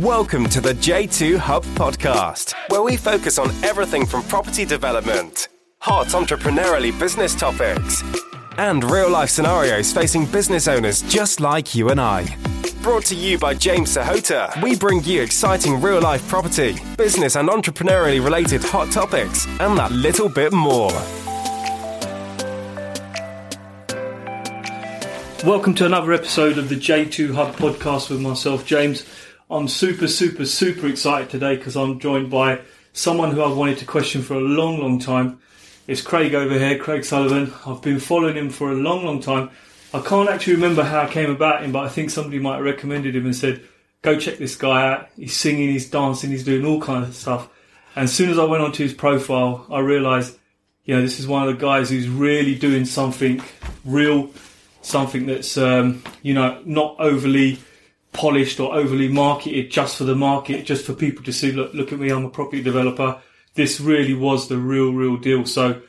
Welcome to the J2 Hub podcast, where we focus on everything from property development, hot entrepreneurially business topics, and real life scenarios facing business owners just like you and I. Brought to you by James Sahota, we bring you exciting real life property, business, and entrepreneurially related hot topics, and that little bit more. Welcome to another episode of the J2 Hub podcast with myself, James. I'm super, super, super excited today because I'm joined by someone who I've wanted to question for a long, long time. It's Craig over here, Craig Sullivan. I've been following him for a long, long time. I can't actually remember how I came about him, but I think somebody might have recommended him and said, go check this guy out. He's singing, he's dancing, he's doing all kinds of stuff. And as soon as I went onto his profile, I realised, you know, this is one of the guys who's really doing something real, something that's, um, you know, not overly polished or overly marketed just for the market, just for people to see, look, look at me, I'm a property developer. This really was the real, real deal. So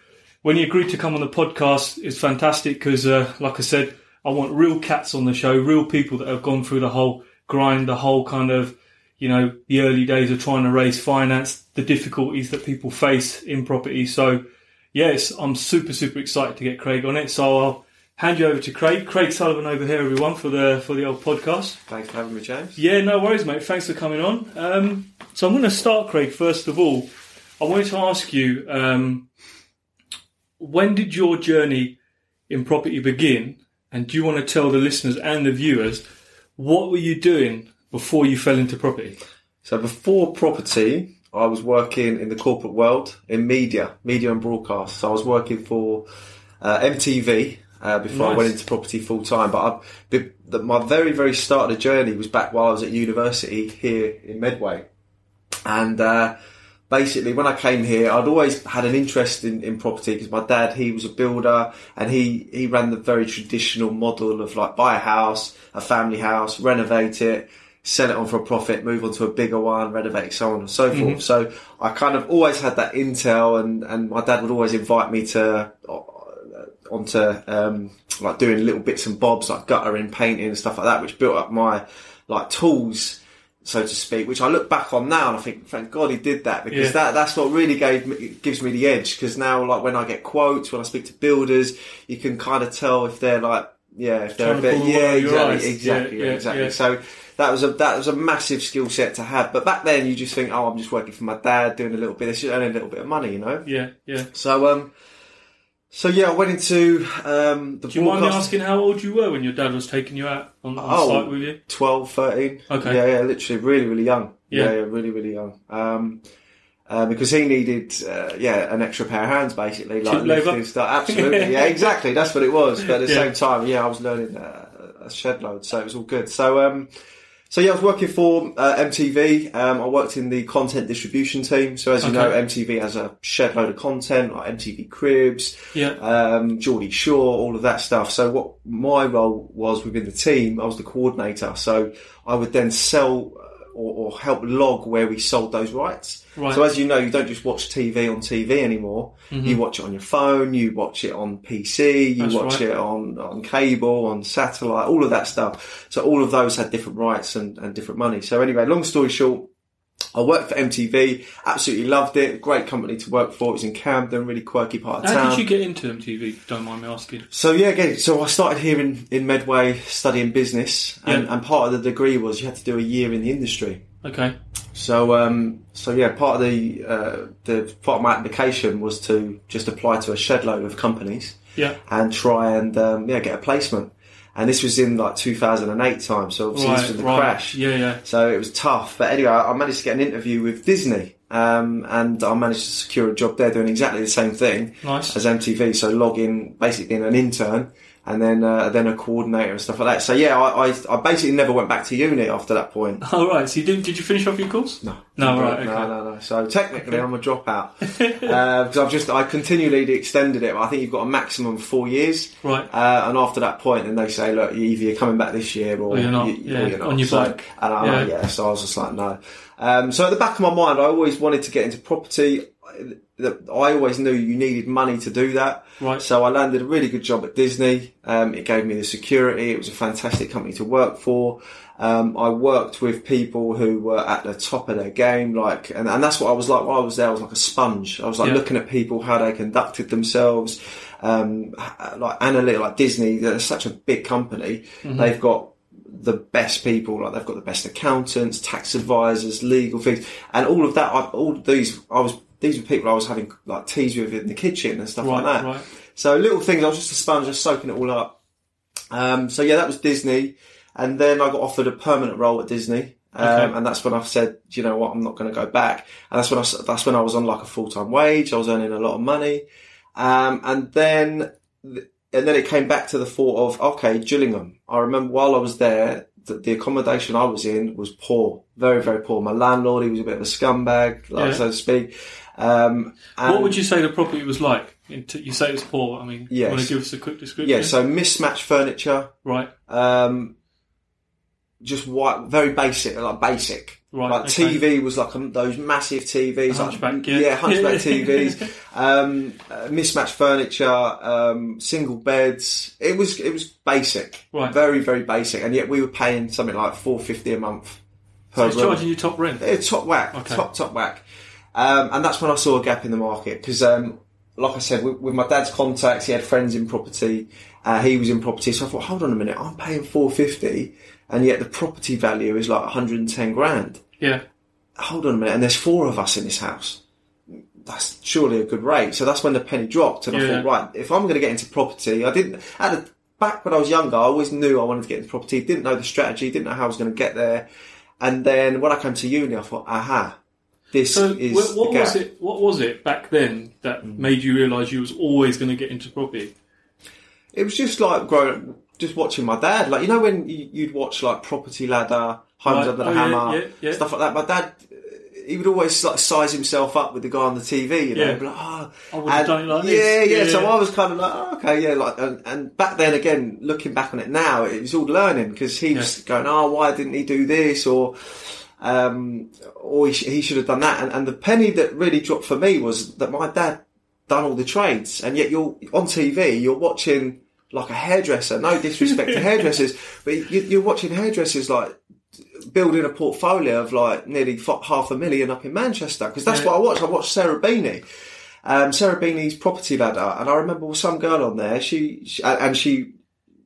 when you agreed to come on the podcast, it's fantastic because, uh, like I said, I want real cats on the show, real people that have gone through the whole grind, the whole kind of, you know, the early days of trying to raise finance, the difficulties that people face in property. So yes, I'm super, super excited to get Craig on it. So I'll, hand you over to Craig. Craig Sullivan over here, everyone, for the for the old podcast. Thanks for having me, James. Yeah, no worries, mate. Thanks for coming on. Um, so I'm going to start, Craig. First of all, I wanted to ask you, um, when did your journey in property begin? And do you want to tell the listeners and the viewers what were you doing before you fell into property? So before property, I was working in the corporate world in media, media and broadcast. So I was working for uh, MTV, uh, before Nice. I went into property full time. But I, the, my very, very start of the journey was back while I was at university here in Medway. And uh, basically, when I came here, I'd always had an interest in, in property because my dad, he was a builder and he, he ran the very traditional model of like buy a house, a family house, renovate it, sell it on for a profit, move on to a bigger one, renovate it, so on and so forth. So I kind of always had that intel and, and my dad would always invite me to onto um, like doing little bits and bobs like guttering, painting and stuff like that, which built up my like tools, so to speak. Which I look back on now and I think, thank God he did that because Yeah. that that's what really gave me, gives me the edge. Because now, like when I get quotes, when I speak to builders, you can kind of tell if they're like, yeah, if they're a bit, pull the wool yeah, over your eyes. exactly, exactly, Yeah, yeah, exactly. So. That was a that was a massive skill set to have, but back then you just think, oh, I'm just working for my dad, doing a little bit, of earning a little bit of money, you know. Yeah, yeah. So um, so yeah, I went into um the Do you mind me broadcast- asking how old you were when your dad was taking you out on, on Oh. site with you? 12, 13. Okay. Yeah, yeah, literally really, really young. Yeah. Yeah, really, really young. Um, uh, because he needed, uh, yeah, an extra pair of hands, basically, like Cheap labour. lifting stuff. Absolutely, yeah, exactly. That's what it was. But at the Yeah. same time, yeah, I was learning uh, a shed load, so it was all good. So, um, so yeah, I was working for uh, MTV. Um, I worked in the content distribution team. So as you Okay. know, MTV has a shed load of content, like MTV Cribs, Yeah. um, Geordie Shore, all of that stuff. So what my role was within the team, I was the coordinator. So I would then sell or, or help log where we sold those rights. Right. So as you know, you don't just watch TV on TV anymore. You watch it on your phone, you watch it on PC, you Mm-hmm. That's watch right. it on, on cable, on satellite, all of that stuff. So all of those had different rights and, and different money. So anyway, long story short, I worked for MTV, absolutely loved it. Great company to work for. It was in Camden, really quirky part of How town. How did you get into MTV? Don't mind me asking. So yeah, again, so I started here in, in Medway studying business, and, Yeah. and part of the degree was you had to do a year in the industry. Okay. So um, so yeah, part of the uh, the part of my application was to just apply to a shed load of companies Yeah. and try and um, yeah get a placement. And this was in like 2008 time, so obviously this was the right. crash. Yeah. Yeah. So it was tough. But anyway, I managed to get an interview with Disney. Um, and I managed to secure a job there doing exactly the same thing Nice. as MTV. So log in, basically being an intern and then, uh, then a coordinator and stuff like that. So yeah, I, I, I basically never went back to uni after that point. All right. So you did? Did you finish off your course? No. No, right, okay. No, no, no. So technically I'm a dropout. uh, because I've just, I continually extended it. I think you've got a maximum of four years. Right. Uh, and after that point, then they say, look, either you're coming back this year or, Or you're not, you- yeah, you're not. on your so, bike. And I'm Yeah. like, yeah. So I was just like, no. Um, so at the back of my mind, I always wanted to get into property. That I always knew you needed money to do that. Right. So I landed a really good job at Disney. Um, it gave me the security. It was a fantastic company to work for. Um, I worked with people who were at the top of their game, like, and, and that's what I was like while I was there. I was like a sponge. I was like Yeah. looking at people, how they conducted themselves. Um, like analytic, like Disney, they're such a big company. Mm-hmm. They've got the best people, like they've got the best accountants, tax advisors, legal things, and all of that. I, all of these, I was these were people I was having like teas with in the kitchen and stuff Right, like that. right. So little things. I was just a sponge, just soaking it all up. Um, so yeah, that was Disney, and then I got offered a permanent role at Disney. Um, Okay. and that's when I said, you know what, I'm not going to go back. And that's when I, that's when I was on like a full time wage. I was earning a lot of money. Um, and then, and then it came back to the thought of, okay, Gillingham. I remember while I was there, the, the accommodation I was in was poor, very, very poor. My landlord, he was a bit of a scumbag, like, Yeah. so to speak. Um, and What would you say the property was like? You say it's poor. I mean, Yes. want to give us a quick description? yeah, so mismatched furniture, right, um, just white, very basic, like basic. Right, Like okay. TV was like um, those massive TVs, Hunchback, like, yeah. hunchback TVs, um, uh, mismatched furniture, um, single beds. It was it was basic, Right. Very very basic, and yet we were paying something like four fifty a month so per it's room. charging you top rent. Yeah, top whack, Okay. top top whack. Um, and that's when I saw a gap in the market because, um, like I said, with, with my dad's contacts, he had friends in property. Uh, he was in property, so I thought, hold on a minute, I'm paying four fifty, and yet the property value is like one hundred and ten grand. Yeah, Hold on a minute, and there's four of us in this house. That's surely a good rate. So that's when the penny dropped, and I thought, right, if I'm going to get into property, I didn't at the back when I was younger, I always knew I wanted to get into property. Didn't know the strategy, didn't know how I was going to get there. And then when I came to uni, I thought, aha, this So is wh- what the was it? What was it back then that Mm. made you realise you was always going to get into property? It was just like growing, just watching my dad. Like you know when you, you'd watch like Property Ladder, Homes Right. Under the Oh, Hammer, yeah, yeah. stuff like that. My dad, he would always like size himself up with the guy on the TV. You know, Yeah. Like, oh, I would've done it like yeah, this. yeah, Yeah, So. I was kind of like, oh, okay, yeah. Like, and, and back then again, looking back on it now, it was all learning because he was going, oh, why didn't he do this or. Um, or he, sh- he should have done that, and, and the penny that really dropped for me was that my dad done all the trades, and yet you're on TV, you're watching like a hairdresser. No disrespect to hairdressers, but you, you're watching hairdressers like building a portfolio of like nearly f- half a million up in Manchester because that's Yeah. what I watched. I watched Sarah Beeny. Um, Sarah Beeny's property ladder, and I remember with some girl on there. She, she and she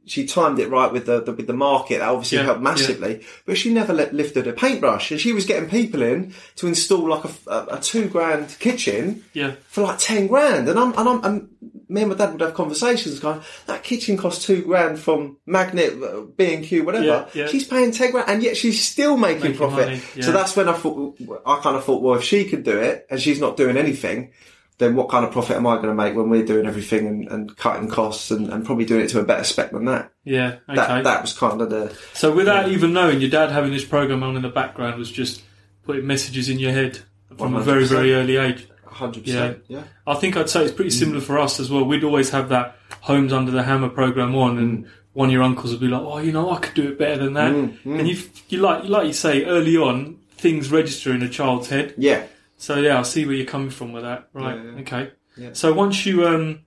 she timed it right with the, the with the market. That obviously Yeah, helped massively. But she never let, lifted a paintbrush, and she was getting people in to install like a, a, a two grand kitchen Yeah, for like ten grand, and I'm and I'm and me and my dad would have conversations going, that kitchen cost two grand from Magnet, uh, B and Q, whatever. Yeah, yeah. She's paying ten grand, and yet she's still making, Making profit. yeah. So that's when I thought, I kind of thought, well, if she could do it and she's not doing anything. Then what kind of profit am I going to make when we're doing everything and, and cutting costs and, and probably doing it to a better spec than that? yeah. Okay. That that was kind of the so without even knowing, your dad having this program on in the background was just putting messages in your head from a very 100%. very early age. hundred percent. Yeah. I think I'd say it's pretty mm. similar for us as well. We'd always have that Homes Under the Hammer program on, and mm. one of your uncles would be like, "Oh, you know, I could do it better than that." Mm, and you, you like, like you say early on, things register in a child's head. Yeah. So yeah, I see where you're coming from with that. Right? Yeah, yeah. Okay. Yeah. So once you, um,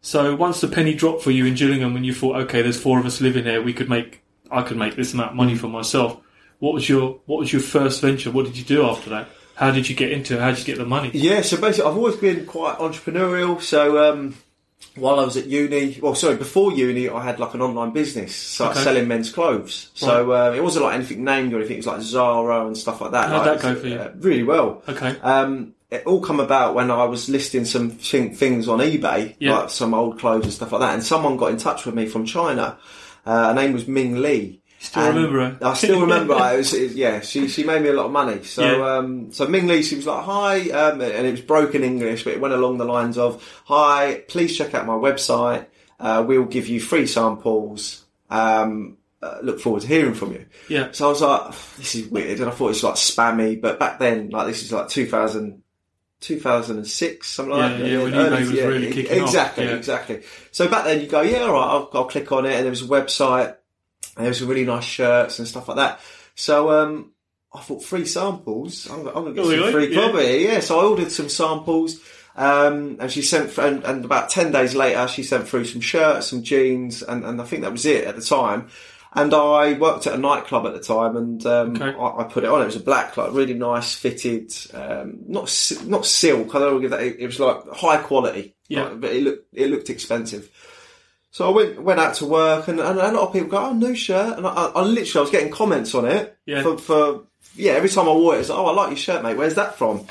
so once the penny dropped for you in Gillingham, when you thought, okay, there's four of us living here, we could make, I could make this amount of money for myself. What was your, what was your first venture? What did you do after that? How did you get into it? How did you get the money? Yeah, so basically, I've always been quite entrepreneurial. So um, while I was at uni, well, sorry, before uni, I had like an online business, so Okay. selling men's clothes. So uh, it wasn't like anything named or anything. It was like Zara and stuff like that. How'd Like, that go for you? uh, really well. Okay. Um, it all come about when I was listing some thing, things on eBay, Yeah. like some old clothes and stuff like that. And someone got in touch with me from China. Uh, her name was Ming Lee. Still And remember her? I still remember. her. It was, it- yeah, she she made me a lot of money. So Yeah. um, so Ming Lee, she was like, "Hi," um, and it was broken English, but it went along the lines of, "Hi, please check out my website. Uh, we'll give you free samples. Um, uh, look forward to hearing from you." Yeah. So I was like, "This is weird," and I thought it's like spammy. But back then, like this is like 2000, 2006, something like Yeah, that. yeah, when eBay was really e- kicking off, exactly, yeah. exactly. So back then, you go, "Yeah, all right, I'll, I'll click on it," and there was a website. And there was some really nice shirts and stuff like that. So um, I thought free samples. I'm, I'm going to get Oh, some really? free Yeah. property. Yeah. So I ordered some samples. Um, and she sent, and, and about 10 days later, she sent through some shirts, some jeans, and, and I think that was it at the time. And I worked at a nightclub at the time, and um, Okay. I, I put it on. It was a black, like really nice fitted, um, not not silk. I don't know. what to give that- It, it was like high quality, Yeah. like, but it looked it looked expensive. So I went went out to work, and, and a lot of people go, "Oh, new shirt," and I, I, I literally I was getting comments on it Yeah. for, for yeah. Every time I wore it, it's like, "Oh, I like your shirt, mate. Where's that from?"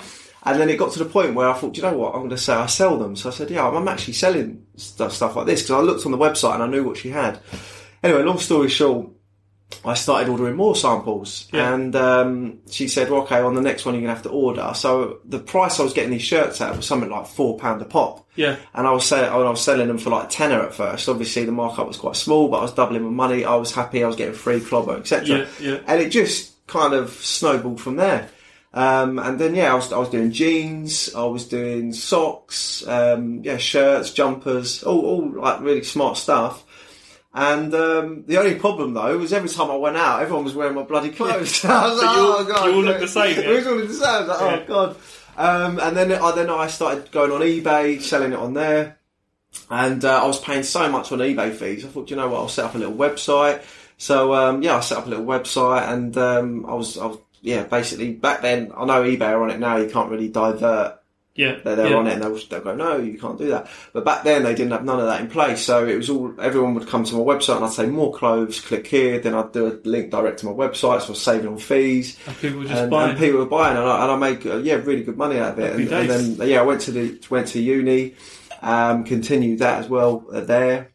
And then it got to the point where I thought, "Do you know what? I'm going to say I sell them." So I said, "Yeah, I'm actually selling stuff stuff like this because I looked on the website and I knew what she had." Anyway, long story short, I started ordering more samples, Yeah. and um, she said, well, "Okay, on the next one you're gonna have to order." So the price I was getting these shirts at was something like four pound a pop. Yeah. And I was selling, I was selling them for like tenner at first. Obviously, the markup was quite small, but I was doubling my money. I was happy. I was getting free clobber, etc. Yeah, yeah. And it just kind of snowballed from there. Um, and then yeah, I was I was doing jeans, I was doing socks, um, yeah, shirts, jumpers, all all like really smart stuff. And um, the only problem though was every time I went out, everyone was wearing my bloody clothes. I was So like, you all- oh god, you all look the same, yeah? We all look the same. I was like, Yeah. oh god. Um, and then I then I started going on eBay, selling it on there, and uh, I was paying so much on eBay fees. I thought, you know what, I'll set up a little website. So um, yeah, I set up a little website, and um, I was I was yeah basically back then. I know eBay are on it now. You can't really divert Yeah. they're, they're yeah. on it and they'll, they'll go, no, you can't do that. But back then they didn't have none of that in place. So it was all, everyone would come to my website and I'd say more clothes, click here. Then I'd do a link direct to my website. So I was saving on fees. And people were just And, buying. and people were buying and I, and I made, uh, yeah, really good money out of it. And, and then, yeah, I went to the, went to uni, um, continued that as well uh, there.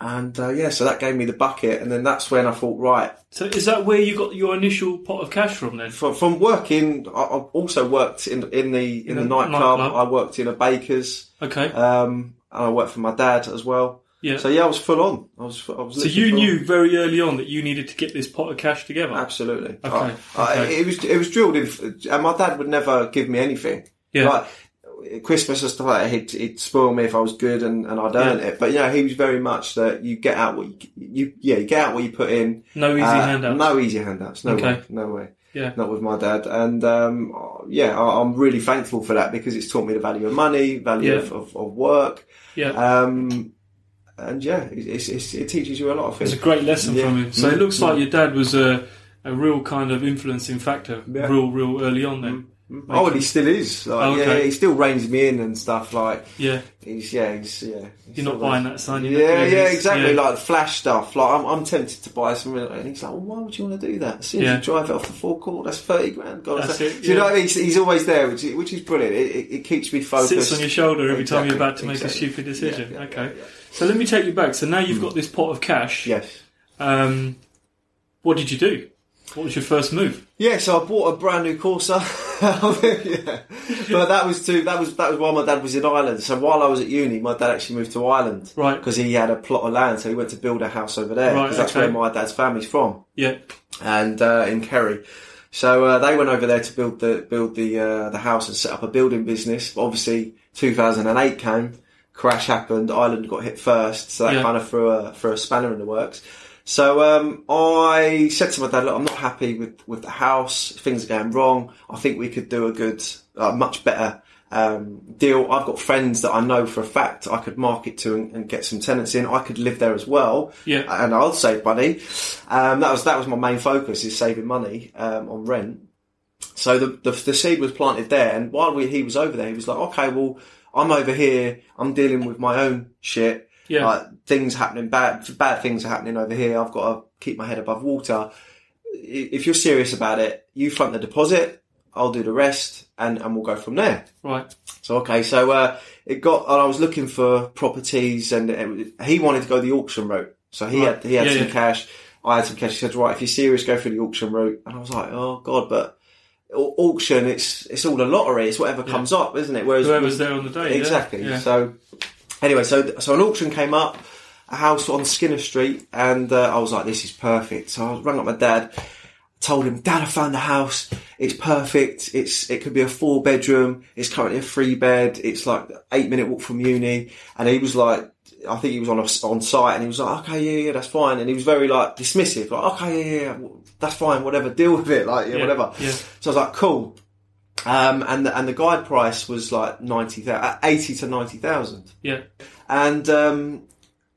And, uh, yeah, so that gave me the bucket. And then that's when I thought, right, so is that where you got your initial pot of cash from then? from, from working, I, I've also worked in, in the, in, In the nightclub. nightclub. I worked in a baker's. Okay. Um, and I worked for my dad as well. yeah. So yeah, I was full on. I was. I was So you full on. knew very early on that you needed to get this pot of cash together. absolutely. Okay, I- I- it was it was drilled in, and my dad would never give me anything. Yeah. Like Christmas and stuff like that, he'd, he'd spoil me if I was good and, and I'd earn Yeah. it. But you know, he was very much that you get out what you, you yeah you get out what you put in. No easy Uh, handouts. No easy handouts. No Okay. way. No way. Yeah. Not with my dad. And um, yeah, I, I'm really thankful for that because it's taught me the value of money, value Yeah. of, of, of work. Yeah. Um, and yeah, it, it teaches you a lot of things. It's a great lesson Yeah. from him. So it Mm. looks like your dad was a, a real kind of influencing factor, Yeah. real, real early on then. Oh, and he still is. Like, Oh, okay. Yeah, he still reins me in and stuff. Like Yeah. he's yeah, he's yeah. he's You're not buying that, son. You're Yeah, yeah, exactly. Yeah. Like flash stuff. Like I'm, I'm tempted to buy some, and he's like, well, "Why would you want to do that? As soon as Yeah. you drive it off the forecourt, that's thirty grand." God, That's it, Do you know what I mean? He's, he's always there, which is, which is brilliant. It, it, it keeps me focused. Sits on your shoulder every time you're about to make exactly. a stupid decision. Yeah, yeah, okay. yeah, yeah. So let me take you back. So now you've got this pot of cash. Yes. Um, what did you do? What was your first move? Yeah, so I bought a brand new Corsa. yeah. But that was too. That was that was while my dad was in Ireland. So while I was at uni, my dad actually moved to Ireland, Right. Because he had a plot of land, so he went to build a house over there. Right, Because that's okay. where my dad's family's from, Yeah. and uh, in Kerry. So uh, they went over there to build the build the uh, the house and set up a building business. Obviously, 2008 came, crash happened, Ireland got hit first, so that Yeah. kind of threw a threw a spanner in the works. So um, I said to my dad, "Look, I'm not happy with, with the house. Things are going wrong. I think we could do a good, uh, much better um, deal. I've got friends that I know for a fact I could market to and, and get some tenants in. I could live there as well, Yeah. and I'll save money. Um, that was that was my main focus is saving money um, on rent. So the, the the seed was planted there, and while we, he was over there, he was like, "Okay, well, I'm over here. I'm dealing with my own shit. Yeah. Like things happening, bad bad things are happening over here. I've got to keep my head above water. If you're serious about it, you front the deposit. I'll do the rest, and and we'll go from there." Right. So okay, so uh, it got. And I was looking for properties, and it, he wanted to go the auction route. So he Right. had he had Yeah, some yeah. cash. I had some cash. He said, "Right, if you're serious, go for the auction route." And I was like, "Oh God!" But auction, it's it's all a lottery. It's whatever Yeah. comes up, isn't it? Whereas Whoever's there on the day. exactly. Yeah. So anyway, so so an auction came up, a house on Skinner Street, and uh, I was like, "This is perfect." So I rang up my dad, told him, "Dad, I found the house. It's perfect. It's it could be a four bedroom. It's currently a three bed. It's like eight minute walk from uni." And he was like. I think he was on a, on site and he was like, okay, yeah, yeah, that's fine. And he was very like dismissive, like, okay, yeah, yeah, that's fine, whatever, deal with it, like, yeah, Yeah, whatever. yeah. So I was like, cool. Um, and the, and the guide price was like ninety thousand, eighty to ninety thousand. Yeah. And um,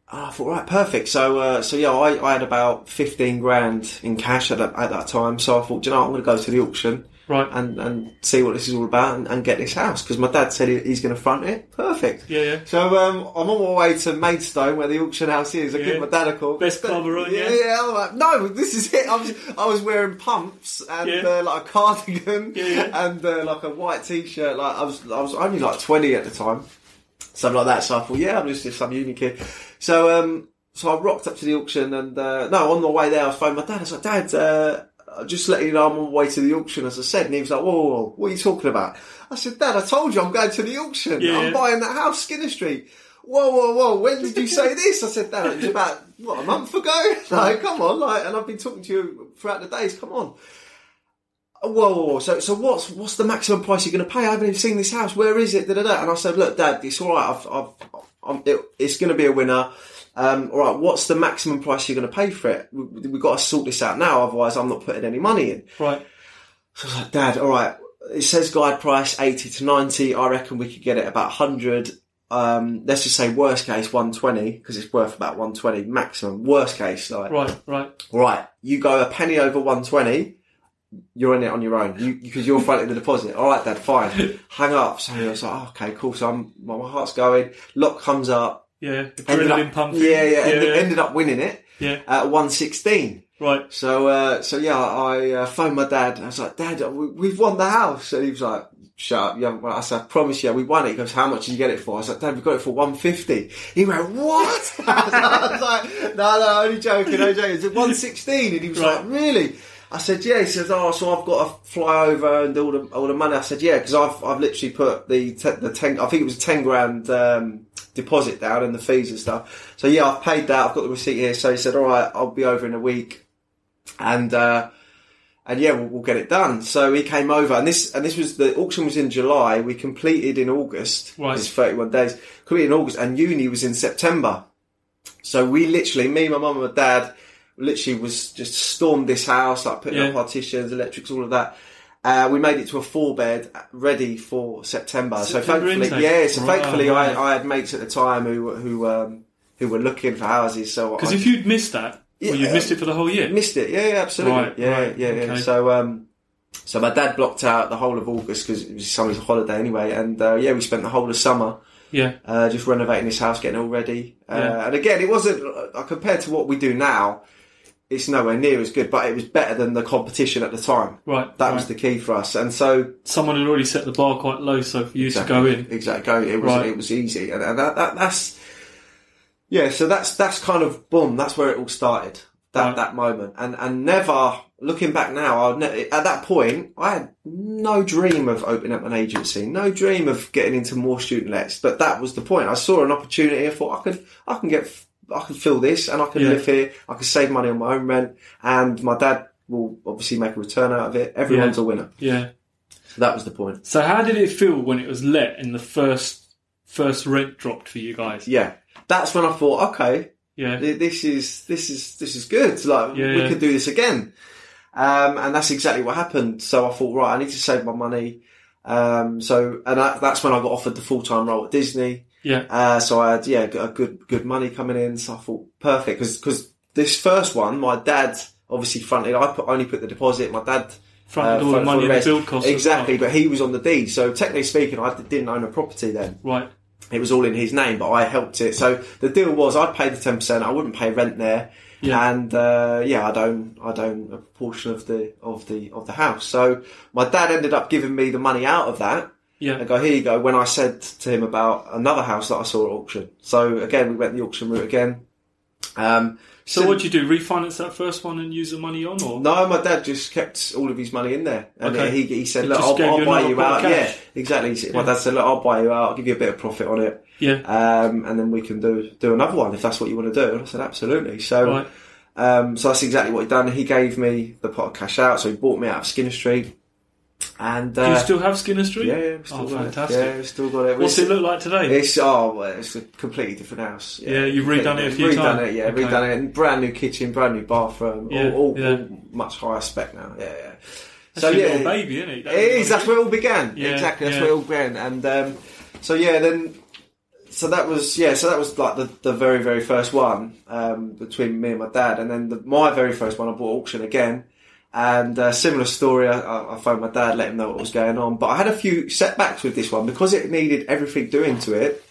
I thought, right, perfect. So, uh, so yeah, I, I had about fifteen grand in cash at that, at that time. So I thought, "Do you know, what? I'm going to go to the auction Right. and, and see what this is all about and, and get this house because my dad said he, he's going to front it. Perfect. Yeah, yeah. So um, I'm on my way to Maidstone where the auction house is. I Yeah. give my dad a call. Best club around, yeah. yeah. I'm like, no, this is it. I was, I was wearing pumps and Yeah. uh, like a cardigan Yeah, yeah. and uh, like a white t-shirt. Like I was, I was only like 20 at the time, something like that. So I thought, yeah, I'm just, just some uni kid. So um, so I rocked up to the auction and uh, no, on the way there, I phoned my dad. I was like, Dad. Just letting you know I'm on my way to the auction, as I said. And he was like, whoa, whoa, whoa, what are you talking about? I said, Dad, I told you I'm going to the auction. Yeah, I'm buying that house, Skinner Street. Whoa, whoa, whoa, when did you say this? I said, Dad, it was about, what, a month ago? Like, come on, like, and I've been talking to you throughout the days, come on. Whoa, whoa, whoa. So, so what's what's the maximum price you're going to pay? I haven't even seen this house. Where is it? Da, da, da. And I said, look, Dad, it's all right. I've, I've, I'm, it, it's going to be a winner. Um, all right, what's the maximum price you're going to pay for it? We, we've got to sort this out now, otherwise I'm not putting any money in. Right. So I was like, Dad, all right, it says guide price 80 to 90. I reckon we could get it about 100. Um, let's just say worst case 120 because it's worth about 120 maximum. Worst case, like, Right. Right. right, you go a penny over 120, you're in it on your own you, because you're fronting the deposit. All right, Dad, fine. Hang up. So I was like, oh, okay, cool. So I'm, my, my heart's going. Lock comes up. Yeah. Adrenaline up, pumping. yeah, yeah, Yeah. ended, ended up winning it yeah. at 116. Right. So, uh, so yeah, I uh, phoned my dad. And I was like, Dad, we, we've won the house. And he was like, shut up. You haven't won. I said, I promise you, we won it. He goes, how much did you get it for? I was like, Dad, we got it for 150. He went, what? I was like, no, no, only joking, only joking. It's 116. And he was Right. like, really? I said, yeah. He says, oh, so I've got to fly over and all the, all the money. I said, yeah, because I've, I've literally put the, te- the 10, I think it was a 10 grand, um, deposit down and the fees and stuff. So yeah, I've paid that. I've got the receipt here. So he said, all right, I'll be over in a week and uh, and yeah, we'll, we'll get it done. So he came over, and this and this was the auction was in July. We completed in August. Right. It's thirty one days. Completed in August, and uni was in September. So we literally, me, my mum, and my dad, literally was just stormed this house, like putting Yeah. up partitions, electrics, all of that. Uh, we made it to a four bed, ready for September. so thankfully, intake. yeah. So Right, thankfully, right. I, I had mates at the time who who um, who were looking for houses. So Because if you'd missed that, well, you'd missed it for the whole year. Missed it, yeah, yeah, absolutely, Right, yeah, yeah, yeah. okay. So, um, so my dad blocked out the whole of August because it was summer's holiday anyway, and uh, yeah, we spent the whole of summer Yeah. uh, just renovating this house, getting it all ready. Uh, Yeah. And again, it wasn't uh, compared to what we do now. It's nowhere near as good, but it was better than the competition at the time. Right. That right. was the key for us, and so Someone had already set the bar quite low, so for you to go in. Exactly. Go- It was Right. it was easy, and, and that, that that's yeah. So that's that's kind of boom. That's where it all started. That Right. that moment, and and never looking back now. I ne- at that point I had no dream of opening up an agency, no dream of getting into more student lets. But that was the point. I saw an opportunity. I thought I could I can get I can fill this, and I can Yeah. live here. I can save money on my own rent, and my dad will obviously make a return out of it. Everyone's a winner. Yeah. So that was the point. So how did it feel when it was let and the first first rent dropped for you guys? Yeah, that's when I thought, okay, Yeah. This is this is this is good. Like Yeah, we yeah. could do this again, um, and that's exactly what happened. So I thought, right, I need to save my money. Um, so and that, that's when I got offered the full time role at Disney. Yeah. Uh, so I had yeah got a good good money coming in. So I thought perfect because because this first one, my dad obviously fronted. I put only put the deposit. My dad Fronted all the money for and the build costs. exactly, but he was on the deed. So technically speaking, I didn't own a property then Right. it was all in his name, but I helped it. So the deal was I'd pay the ten percent. I wouldn't pay rent there, Yeah. and uh, yeah, I'd own I'd own a portion of the of the of the house. So my dad ended up giving me the money out of that. Yeah. And go here you go. When I said to him about another house that I saw at auction, so again we went the auction route again. Um, So what'd you do? Refinance that first one and use the money on, or no, my dad just kept all of his money in there, and Okay. he, he said, "Look, I'll, I'll buy you out." Yeah, exactly. Said- My Yeah. dad said, "Look, I'll buy you out. I'll give you a bit of profit on it." yeah, um, and then we can do do another one if that's what you want to do. And I said, absolutely. So, right, um, so that's exactly what he done. He gave me the pot of cash out, so he bought me out of Skinner Street. And uh, do you still have Skinner Street? yeah, yeah, still Oh, got fantastic. It. Yeah, still got it. What's It's- it look like today? It's oh, well, it's a completely different house. Yeah, you've redone it a few redone times. it, yeah, Okay. redone it. And brand new kitchen, brand new bathroom, Yeah, all, all, yeah. all much higher spec now. Yeah, yeah. That's your little baby, isn't it? It is. That's where it all began. Yeah, exactly. That's yeah. where it all began. And um, so yeah, then so that was yeah. So that was like the, the very very first one um, between me and my dad. And then the, my very first one, I bought auction again. And uh, similar story. I- I, phoned my dad, let him know what was going on. But I had a few setbacks with this one because it needed everything doing to it.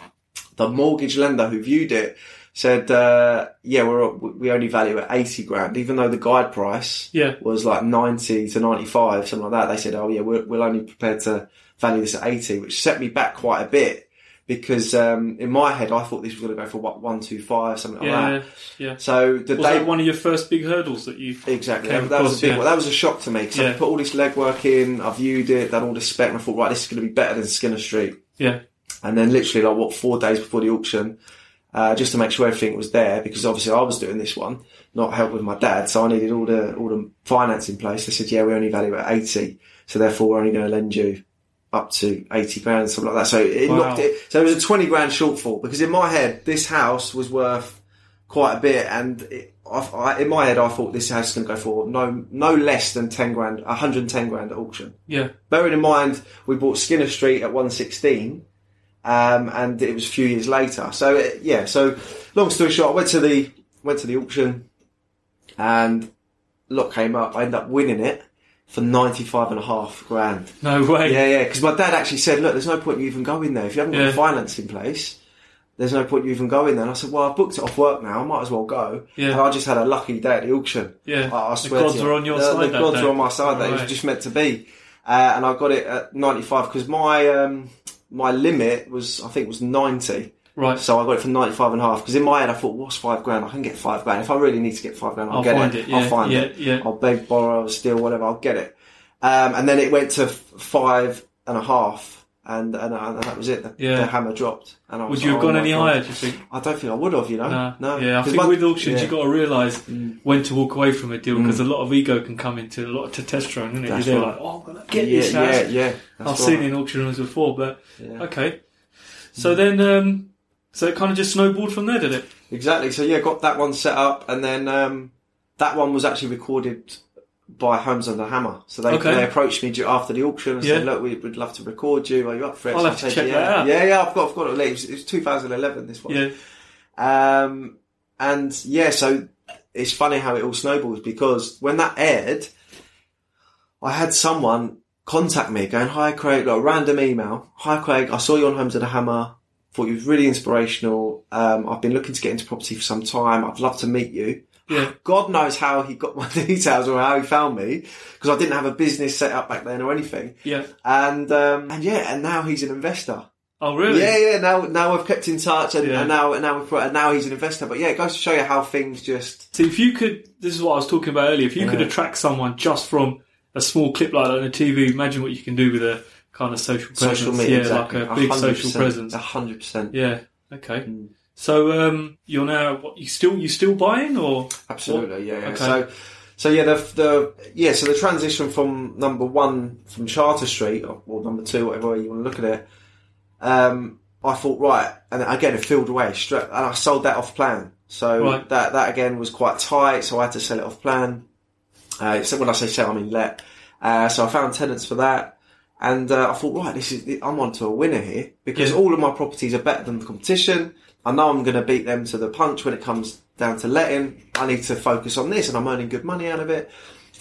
The mortgage lender who viewed it said, uh, "Yeah, we're we only value at eighty grand, even though the guide price Yeah. was like 90 to 95, something like that. They said, oh yeah, we're, we're only prepared to value this at 80, which set me back quite a bit because, um, in my head, I thought this was going to go for what, 125, something like that. yeah. So the Was day, that one of your first big hurdles that you? exactly, that, that was a big yeah. one. That was a shock to me because Yeah. I put all this legwork in, I viewed it, done all this spec and I thought, right, this is going to be better than Skinner Street. Yeah, And then literally like what, four days before the auction, uh, just to make sure everything was there because obviously I was doing this one, not help with my dad. So I needed all the, all the finance in place. They said, yeah, we only value at 80. So therefore we're only going to lend you up to 80 grand, something like that. So it Wow. knocked it. So it was a 20 grand shortfall because in my head, this house was worth quite a bit. And it, I, I, in my head, I thought this house is going to go for no, no less than 10 grand, 110 grand at auction. yeah, Bearing in mind, we bought Skinner Street at 116, um, and it was a few years later. So uh, yeah, so long story short, I went to the went to the auction, and lot came up. I ended up winning it for 95 and a half grand. no way. Yeah, yeah, because my dad actually said, look, there's no point you even going there if you haven't got Yeah. finance in place. There's no point you even going there. And I said, well, I've booked it off work now. I might as well go. Yeah. And I just had a lucky day at the auction. Yeah. I, I The swear gods to were on your the, side The that gods were on my side. That it was just meant to be. Uh, and I got it at 95 because my um, my limit was I think was 90. Right. So I got it for 95 and a half because in my head I thought, what's five grand? I can get five grand. If I really need to get five grand, I'll, I'll get find it. it, yeah, I'll find yeah, it. yeah. I'll beg, borrow, steal, whatever. I'll get it. Um, and then it went to five and a half, and and, and that was it. The, Yeah. the hammer dropped. And I was Would you have gone oh any God. higher? Do you think? I don't think I would have. You know, No, no. Yeah, I think my- with auctions yeah. Mm. you've got to realise when to walk away from a deal because a lot of ego can come into a lot of testosterone, isn't it? That's You're right. like, oh, I'm gonna get yeah, this yeah, house. yeah. That's I've right. seen it in auction rooms before, but Yeah. okay. So then, um, so it kind of just snowballed from there, did it? Exactly. So yeah, got that one set up, and then um, that one was actually recorded by Homes Under the Hammer. So they, Okay. they approached me after the auction and said, Yeah. "Look, we would love to record you. Are you up for it?" I'll So have I to said, check yeah. that out. Yeah, yeah, I've got, I've got it. It was, it was 2011. This one. Yeah, Um, and yeah, so it's funny how it all snowballs because when that aired, I had someone contact me going, "Hi Craig," like a random email. "Hi Craig, I saw you on Homes Under the Hammer. Thought you was really inspirational. Um, I've been looking to get into property for some time. I'd love to meet you." yeah, God knows how he got my details or how he found me because I didn't have a business set up back then or anything. yeah. And um, and yeah, and now he's an investor. Oh, really? Yeah, yeah. Now, now we've kept in touch, and, Yeah. and now, and now we've and now he's an investor. But yeah, it goes to show you how things just. See, if you could, this is what I was talking about earlier. If you could attract someone just from a small clip like that on a TV, imagine what you can do with a kind of social presence. Social media, yeah, exactly. like a big social presence. A hundred percent. Yeah. Okay. Mm. So um, you're now what, you still you still buying or Absolutely, yeah. yeah. Okay. So, so yeah, the the yeah, so the transition from number one from Charter Street or, or number two, whatever way you want to look at it. Um, I thought right, and again it filled away straight, and I sold that off plan. So Right. that that again was quite tight, so I had to sell it off plan. Uh, so when I say sell, I mean let. Uh, so I found tenants for that. And uh, I thought, right, this is I'm onto a winner here because Yeah. all of my properties are better than the competition. I know I'm going to beat them to the punch when it comes down to letting. I need to focus on this, and I'm earning good money out of it.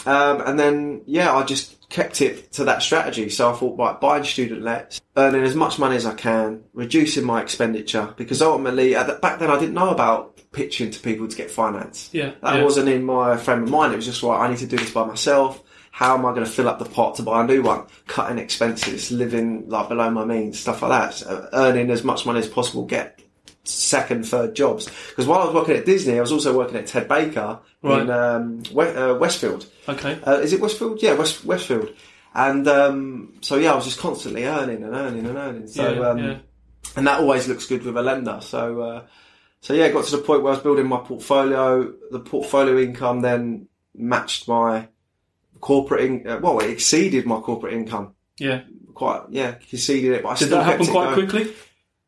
Um, and then, yeah, I just kept it to that strategy. So I thought, right, buying student lets, earning as much money as I can, reducing my expenditure, because ultimately, at the, back then, I didn't know about pitching to people to get finance. Yeah, That yeah. wasn't in my frame of mind. It was just, right, I need to do this by myself. How am I going to fill up the pot to buy a new one? Cutting expenses, living like below my means, stuff like that. So earning as much money as possible, get second, third jobs. Because while I was working at Disney, I was also working at Ted Baker Right. in um, we- uh, Westfield. okay? Uh, is it Westfield? Yeah, West, Westfield. And um, so yeah, I was just constantly earning and earning and earning. So yeah, um, yeah. and that always looks good with a lender. So uh, so yeah, it got to the point where I was building my portfolio. The portfolio income then matched my corporate. In- uh, well, it exceeded my corporate income. yeah. Quite yeah, exceeded it. But I Did that happen quite going. quickly?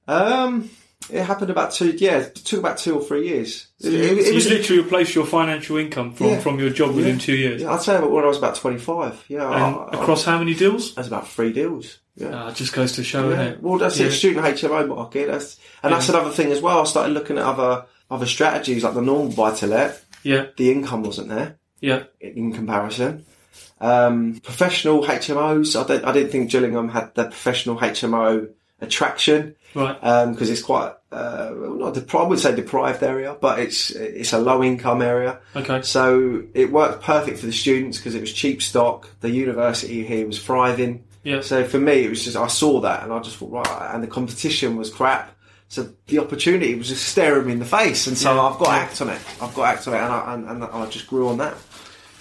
Um, It happened about two. Yeah, it took about two or three years. So It- you, it- it so was- literally replaced your financial income from, Yeah. from your job within two years. Yeah, I'd say about when I was about twenty-five. Yeah, And I- I- across how many deals? that's about three deals. Yeah. Uh, it just goes to show, Yeah. Well, that's Yeah. it. Student HMO market. That's and that's another thing as well. I started looking at other other strategies like the normal buy to let. Yeah, The income wasn't there yeah, in comparison. Um, professional HMOs. I don't. I didn't think Gillingham had the professional HMO attraction right. because it's quite uh, not depri- I would say deprived area, but it's it's a low income area. Okay. So it worked perfect for the students because it was cheap stock. The university here was thriving. Yeah. So for me, it was just I saw that and I just thought right, and the competition was crap. So the opportunity was just staring me in the face, and so Yeah. I've got to act on it. I've got to act on it, and I, and, and I just grew on that.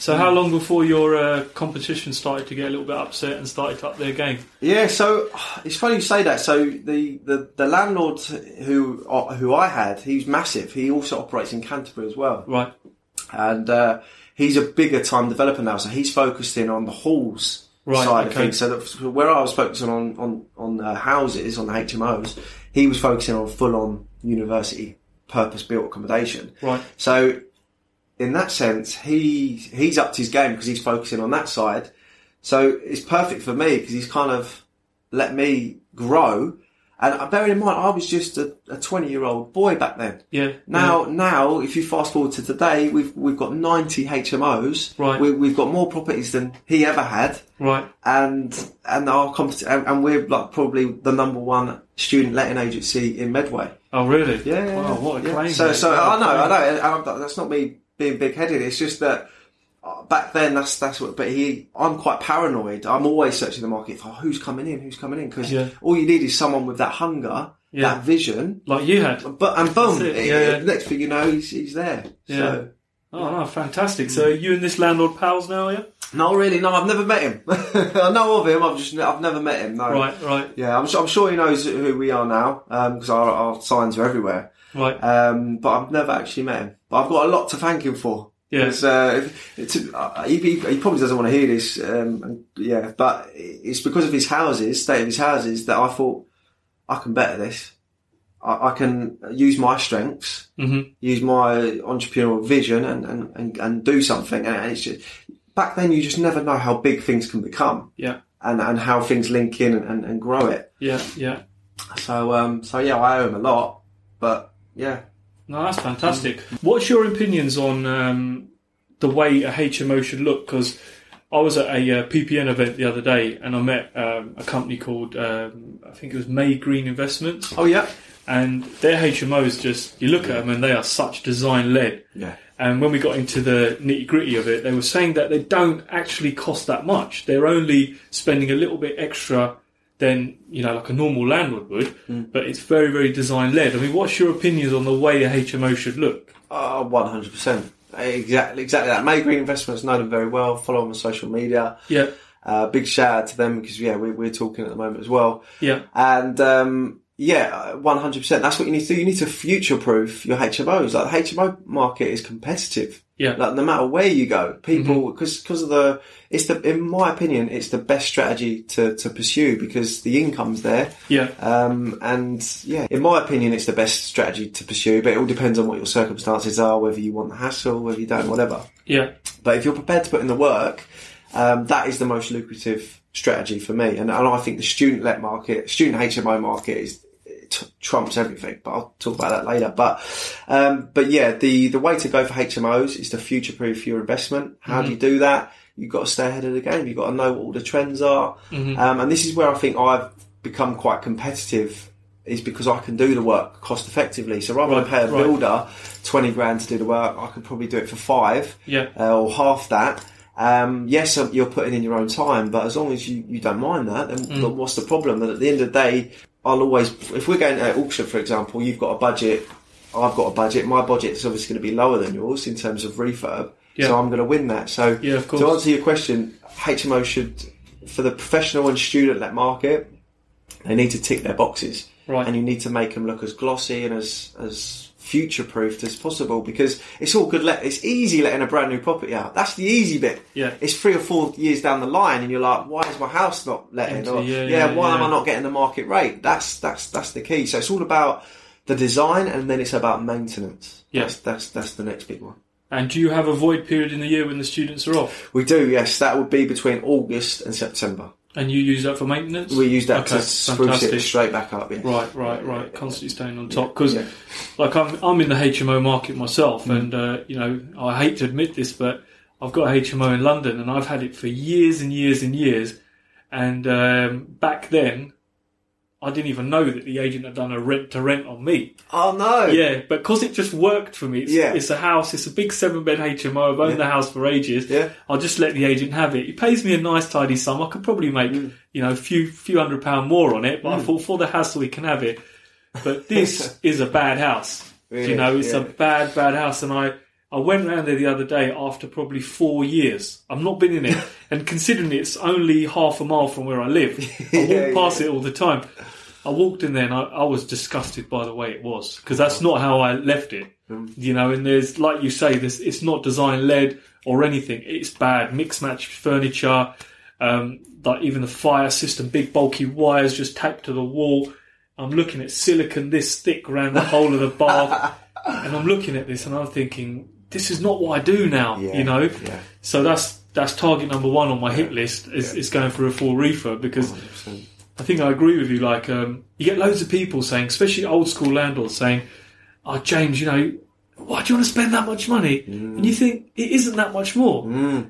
So how long before your uh, competition started to get a little bit upset and started to up their game? Yeah, so it's funny you say that. So the, the, the landlord who uh, who I had, he's massive. He also operates in Canterbury as well, Right. and uh, he's a bigger time developer now. So he's focused in on the halls Right, side of things. So that, where I was focusing on on on uh, houses, on the HMOs, he was focusing on full on university purpose built accommodation. Right. So in that sense, he he's upped his game because he's focusing on that side. So it's perfect for me because he's kind of let me grow. And uh, bearing in mind, I was just a, a 20 year old boy back then. Yeah. Now, now, if you fast forward to today, we've we've got 90 HMOs. Right. We, we've got more properties than he ever had. Right. and and our compet- and, and we're like probably the number one student letting agency in Medway. Oh, really? Yeah, yeah, Wow, what a yeah. claim. So, mate. so a I know, I know. and that's not me being big headed. It's just that uh, back then, that's that's what. But he, I'm quite paranoid. I'm always searching the market for who's coming in, who's coming in, because Yeah. all you need is someone with that hunger, Yeah. that vision. Like you had. But and boom, it, it- yeah, it- next thing you know, he's he's there. Yeah. So. Oh, no, fantastic. So you and this landlord pals now, yeah? No, really, no. I've never met him. I know of him. I've just I've never met him. No. Right, right, Yeah, I'm, I'm sure he knows who we are now because our, our signs are everywhere. right. Um, but I've never actually met him. But I've got a lot to thank him for. Yeah. Uh, uh, he, he, he probably doesn't want to hear this. Um, and, yeah, but it's because of his houses, state of his houses, that I thought I can better this. I, I can use my strengths, Mhm. use my entrepreneurial vision, and, and, and, and do something. And it's just back then, you just never know how big things can become, Yeah, and, and how things link in and, and, and grow it. yeah, yeah. So, um, so yeah, I owe him a lot. But yeah, No, that's fantastic. What's your opinions on um, the way a HMO should look? Because I was at a uh, PPN event the other day and I met um, a company called, um, I think it was May Green Investments. oh yeah, And their HMOs just, you look at them and they are such design led. yeah. And when we got into the nitty gritty of it, they were saying that they don't actually cost that much. They're only spending a little bit extra than, you know, like a normal landlord would, but it's very, very design led. I mean, what's your opinions on the way a HMO should look? Oh, one hundred percent. Exactly, exactly that. May Green Investments know them very well. Follow them on social media. Yeah, Uh, big shout out to them because yeah, we, we're talking at the moment as well. yeah, And um, yeah, one hundred percent. That's what you need to do. You need to future proof your HMOs. Like the HMO market is competitive. yeah, Like no matter where you go, people because because of the it's the in my opinion it's the best strategy to to pursue because the income's there. yeah, Um, and yeah, in my opinion, it's the best strategy to pursue, but it all depends on what your circumstances are, whether you want the hassle, whether you don't, whatever. yeah, But if you're prepared to put in the work, um, that is the most lucrative strategy for me. And, and I think the student let market, student HMO market is t- trumps everything. But I'll talk about that later. But um, but yeah, the the way to go for HMOs is to future proof your investment. How do you do that? You've got to stay ahead of the game. You've got to know what all the trends are. Um, and this is where I think I've become quite competitive. Is because I can do the work cost effectively. So rather Right, than pay a right. builder twenty grand to do the work, I could probably do it for five yeah, uh, or half that. Um, yes, um, you're putting in your own time, but as long as you, you don't mind that, then Mm. what's the problem? Then at the end of the day, I'll always, if we're going to auction, for example, you've got a budget, I've got a budget, my budget is obviously going to be lower than yours in terms of refurb, Yeah. so I'm going to win that. So Yeah, of course. to answer your question, HMO should, for the professional and student let market, they need to tick their boxes Right. and you need to make them look as glossy and as as future proofed as possible because it's all good. Let it's easy letting a brand new property out. That's the easy bit. Yeah. It's three or four years down the line, and you're like, why is my house not letting? Empty, Or, yeah, yeah, yeah, why am. I not getting the market rate? That's that's that's the key. So it's all about the design, and then it's about maintenance. Yeah. That's, that's that's the next big one. And do you have a void period in the year when the students are off? We do, yes. That would be between August and September. And you use that for maintenance? We use that Okay, to spruce fantastic. it straight back up. Yes. Right, right, right. Constantly staying on top because, Yeah. like, I'm I'm in the HMO market myself, Mm. and uh, you know, I hate to admit this, but I've got a HMO in London, and I've had it for years and years and years. And um, back then, I didn't even know that the agent had done a rent to rent on me. Oh no! Yeah, but because it just worked for me. It's, Yeah. it's a house. It's a big seven bed HMO. I've owned Yeah. the house for ages. Yeah. I'll just let the agent have it. He pays me a nice tidy sum. I could probably make Mm. you know a few few hundred pound more on it, but I thought for the hassle he can have it. But this is a bad house. You know, it's yeah. a bad bad house, and I. I went round there the other day after probably four years. I've not been in it, and considering it's only half a mile from where I live, I walk Yeah, past it all the time. I walked in there and I, I was disgusted by the way it was because that's not how I left it. You know, and there's like you say, this it's not design led or anything. It's bad, mixed match furniture, um, like even the fire system, big bulky wires just taped to the wall. I'm looking at silicon this thick around the whole of the bath, and I'm looking at this and I'm thinking, this is not what I do now. Yeah, you know, yeah. so that's that's target number one on my hit list is, is going for a full refurb because 100%. I think I agree with you. Like, um, you get loads of people saying, especially old school landlords, saying, "Oh, James, you know, why do you want to spend that much money?" And you think it isn't that much more.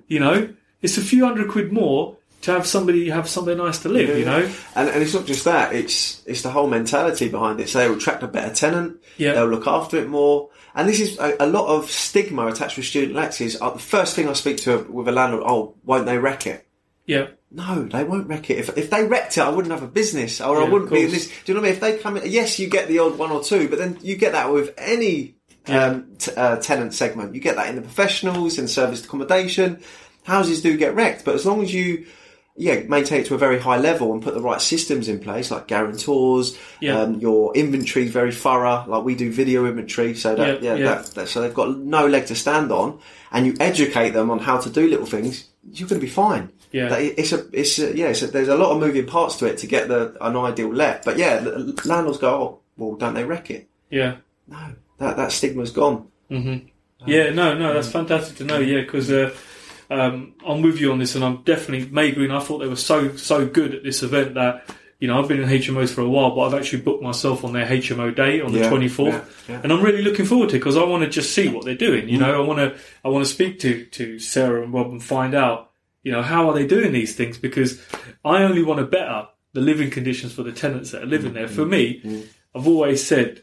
You know, it's a few hundred quid more to have somebody have somewhere nice to live. You know, And, and it's not just that; it's it's the whole mentality behind it. So they'll attract a better tenant. Yeah. They'll look after it more. And this is a, a lot of stigma attached with student lets. Is uh, the first thing I speak to a, with a landlord. Oh, won't they wreck it? Yeah, No, they won't wreck it. If, if they wrecked it, I wouldn't have a business, or Yeah, I wouldn't be in this. Do you know what I mean? If they come in, yes, you get the odd one or two, but then you get that with any um, t- uh, tenant segment. You get that in the professionals and serviced accommodation. Houses do get wrecked, but as long as you, yeah, maintain it to a very high level and put the right systems in place, like guarantors, Yeah. um, your inventory is very thorough. Like we do video inventory, so that Yeah, yeah, yeah. That, that, so they've got no leg to stand on, and you educate them on how to do little things. You're going to be fine. Yeah. It's a, it's a, yeah, it's a, there's a lot of moving parts to it to get the an ideal let. But yeah, the landlords go, oh, well, don't they wreck it? yeah. No, that that stigma's gone. Yeah, no, no, that's fantastic to know. Yeah, because uh, um, I'm with you on this, and I'm definitely May Green. I thought they were so so good at this event that you know I've been in HMOs for a while, but I've actually booked myself on their HMO day on the Yeah, 24th, yeah, yeah. and I'm really looking forward to it because I want to just see what they're doing. You know, I want to I want to speak to to Sarah and Rob and find out you know how are they doing these things because I only want to better the living conditions for the tenants that are living there. For mm-hmm. me, mm-hmm. I've always said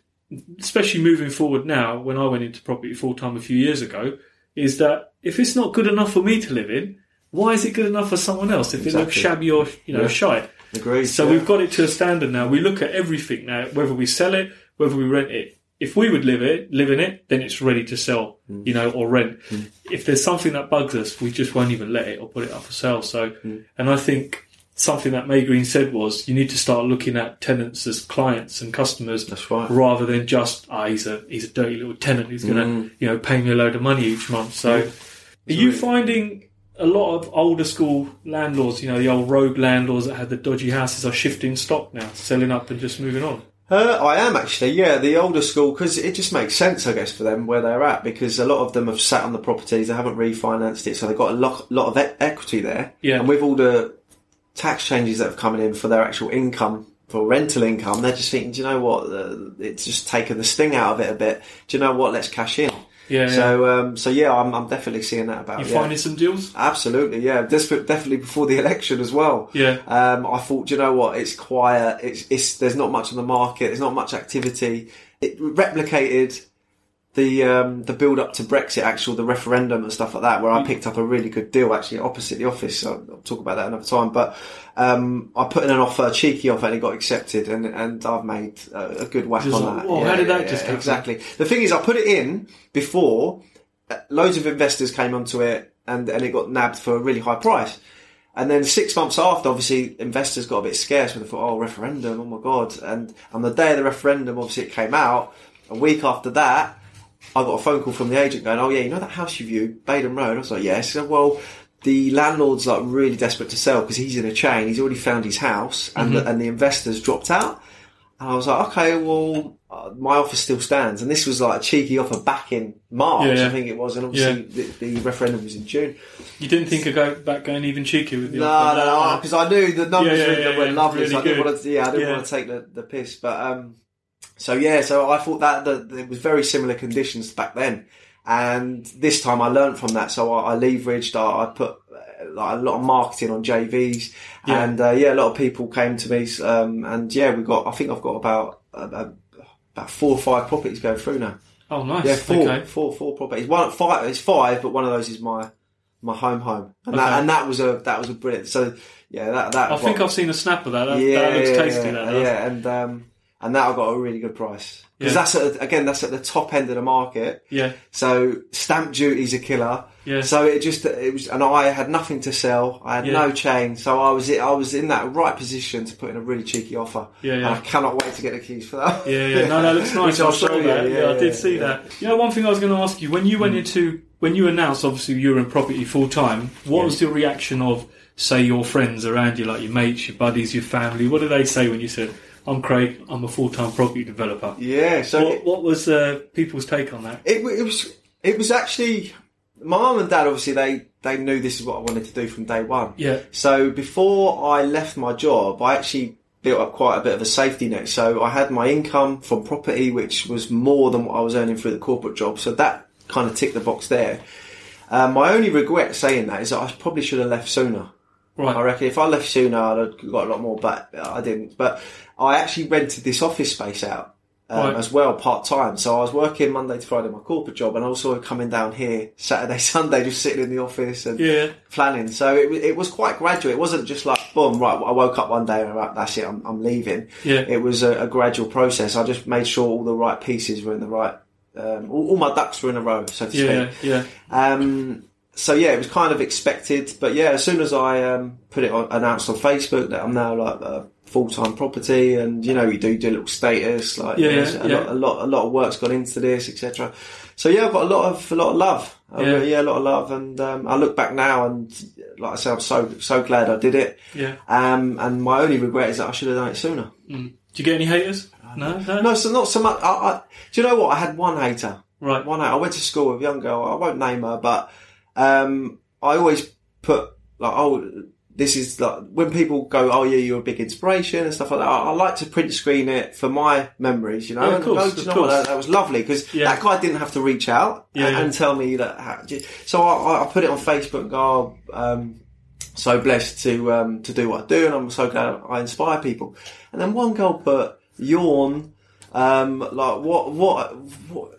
especially moving forward now, when I went into property full time a few years ago, is that if it's not good enough for me to live in, why is it good enough for someone else? If it looks shabby or you know Yeah. shite. Agreed. So yeah. we've got it to a standard now. We look at everything now, whether we sell it, whether we rent it. If we would live it, live in it, then it's ready to sell, Mm. you know, or rent. If there's something that bugs us, we just won't even let it or put it up for sale. So, Mm. and I think something that May Green said was you need to start looking at tenants as clients and customers That's right. rather than just ah he's a he's a dirty little tenant who's gonna you know pay me a load of money each month. So are you finding a lot of older school landlords, you know, the old rogue landlords that had the dodgy houses are shifting stock now, selling up and just moving on? Uh, I am actually, yeah, the older school because it just makes sense, I guess, for them where they're at because a lot of them have sat on the properties, they haven't refinanced it, so they've got a lot, lot of e- equity there. Yeah. And with all the tax changes that have come in for their actual income, for rental income, they're just thinking, do you know what? Uh, it's just taken the sting out of it a bit. Do you know what? Let's cash in. Yeah, So, um, so yeah, I'm, I'm definitely seeing that about. You yeah. finding some deals? Absolutely, yeah. This definitely before the election as well. Yeah. Um, I thought, you know what? It's quiet. It's, it's there's not much on the market. There's not much activity. It replicated the um, the build up to Brexit, actual the referendum and stuff like that, where I picked up a really good deal actually opposite the office. So I'll talk about that another time. But um, I put in an offer, a cheeky offer, and it got accepted, and and I've made a, a good whack Just on like, that. whoa, how did that just happen? exactly? The thing is, I put it in before uh, loads of investors came onto it, and and it got nabbed for a really high price. And then six months after, obviously, investors got a bit scarce when they thought, oh, referendum, oh my God. And on the day of the referendum, obviously, it came out. A week after that, I got a phone call from the agent going, oh, yeah, you know that house you viewed, Baden Road? I was like, yes. Said, well, the landlord's like really desperate to sell because he's in a chain. He's already found his house and, the, and the investors dropped out. And I was like, okay, well, uh, my offer still stands. And this was like a cheeky offer back in March, Yeah, yeah. I think it was. And obviously the, the referendum was in June. You didn't think of go back going even cheeky with the No, offer? no, because I knew the numbers Yeah, yeah, were, yeah, were yeah, lovely. really so I didn't want to, yeah, I didn't Yeah. want to take the, the piss. But um, so yeah, so I thought that the, it was very similar conditions back then, and this time I learned from that. So I, I leveraged. I, I put uh, like a lot of marketing on JVs, Yeah. and uh, yeah, a lot of people came to me, um, and yeah, we got. I think I've got about uh, about four or five properties going through now. Oh, nice. Yeah, four, Okay. four, four properties. One, five. It's five, but one of those is my my home home, and Okay. that and that was a that was a brilliant. So yeah, that that I think I've seen a snap of that. That, yeah, that looks tasty. yeah, that yeah, and um, and that I got a really good price because Yeah. that's at, again that's at the top end of the market. Yeah, So stamp duty's a killer. yeah. So it just it was, and I had nothing to sell. I had Yeah. no chain, so I was I was in that right position to put in a really cheeky offer. Yeah, And. I cannot wait to get the keys for that. Yeah, yeah, no, no, looks nice. I'll show you, that. Yeah, yeah, I did see yeah. that. You know, one thing I was going to ask you when you went mm. into when you announced, obviously you were in property full time. What Yeah. was the reaction of, say, your friends around you, like your mates, your buddies, your family? What did they say when you said, "I'm Craig, I'm a full time property developer"? Yeah, so What, what was uh, people's take on that? It, it was it was actually my mum and dad obviously they they knew this is what I wanted to do from day one. Yeah, So before I left my job, I actually built up quite a bit of a safety net. So I had my income from property, which was more than what I was earning through the corporate job. So that kind of ticked the box there. Um, my only regret saying that is that I probably should have left sooner. right. I reckon if I left sooner, I'd have got a lot more, but I didn't. But I actually rented this office space out um, Right. as well, part time. So I was working Monday to Friday, my corporate job, and I also coming down here Saturday, Sunday, just sitting in the office and Yeah, planning. So it, it was quite gradual. It wasn't just like, boom, right, I woke up one day and right, that's it, I'm, I'm leaving. yeah, It was a, a gradual process. I just made sure all the right pieces were in the right, um, all, all my ducks were in a row, so to yeah, speak. yeah. Um, so yeah, it was kind of expected, but yeah, as soon as I um, put it on, announced on Facebook that I'm now like a full time property, and you know you do do a little status, like Yeah, yeah, a, lot, a lot, a lot of work's gone into this, etc. So yeah, I've got a lot of a lot of love, Uh, Yeah. yeah, a lot of love, and um, I look back now and like I say, I'm so so glad I did it. yeah. Um, and my only regret is that I should have done it sooner. Do you get any haters? No, no. No, so not so much. I, I, do you know what? I had one hater. Right. One hater. I went to school with a young girl. I won't name her, but um, I always put like, oh, this is like when people go, oh yeah, you're a big inspiration and stuff like that. I, I like to print screen it for my memories, you know. Yeah, of course, "Do you of course. That, that was lovely because Yeah. that guy didn't have to reach out Yeah, and, and tell me that. how- So I, I put it on Facebook. and go, oh, um, so blessed to um, to do what I do, and I'm so glad I inspire people. And then one girl put yawn, um, like what what what.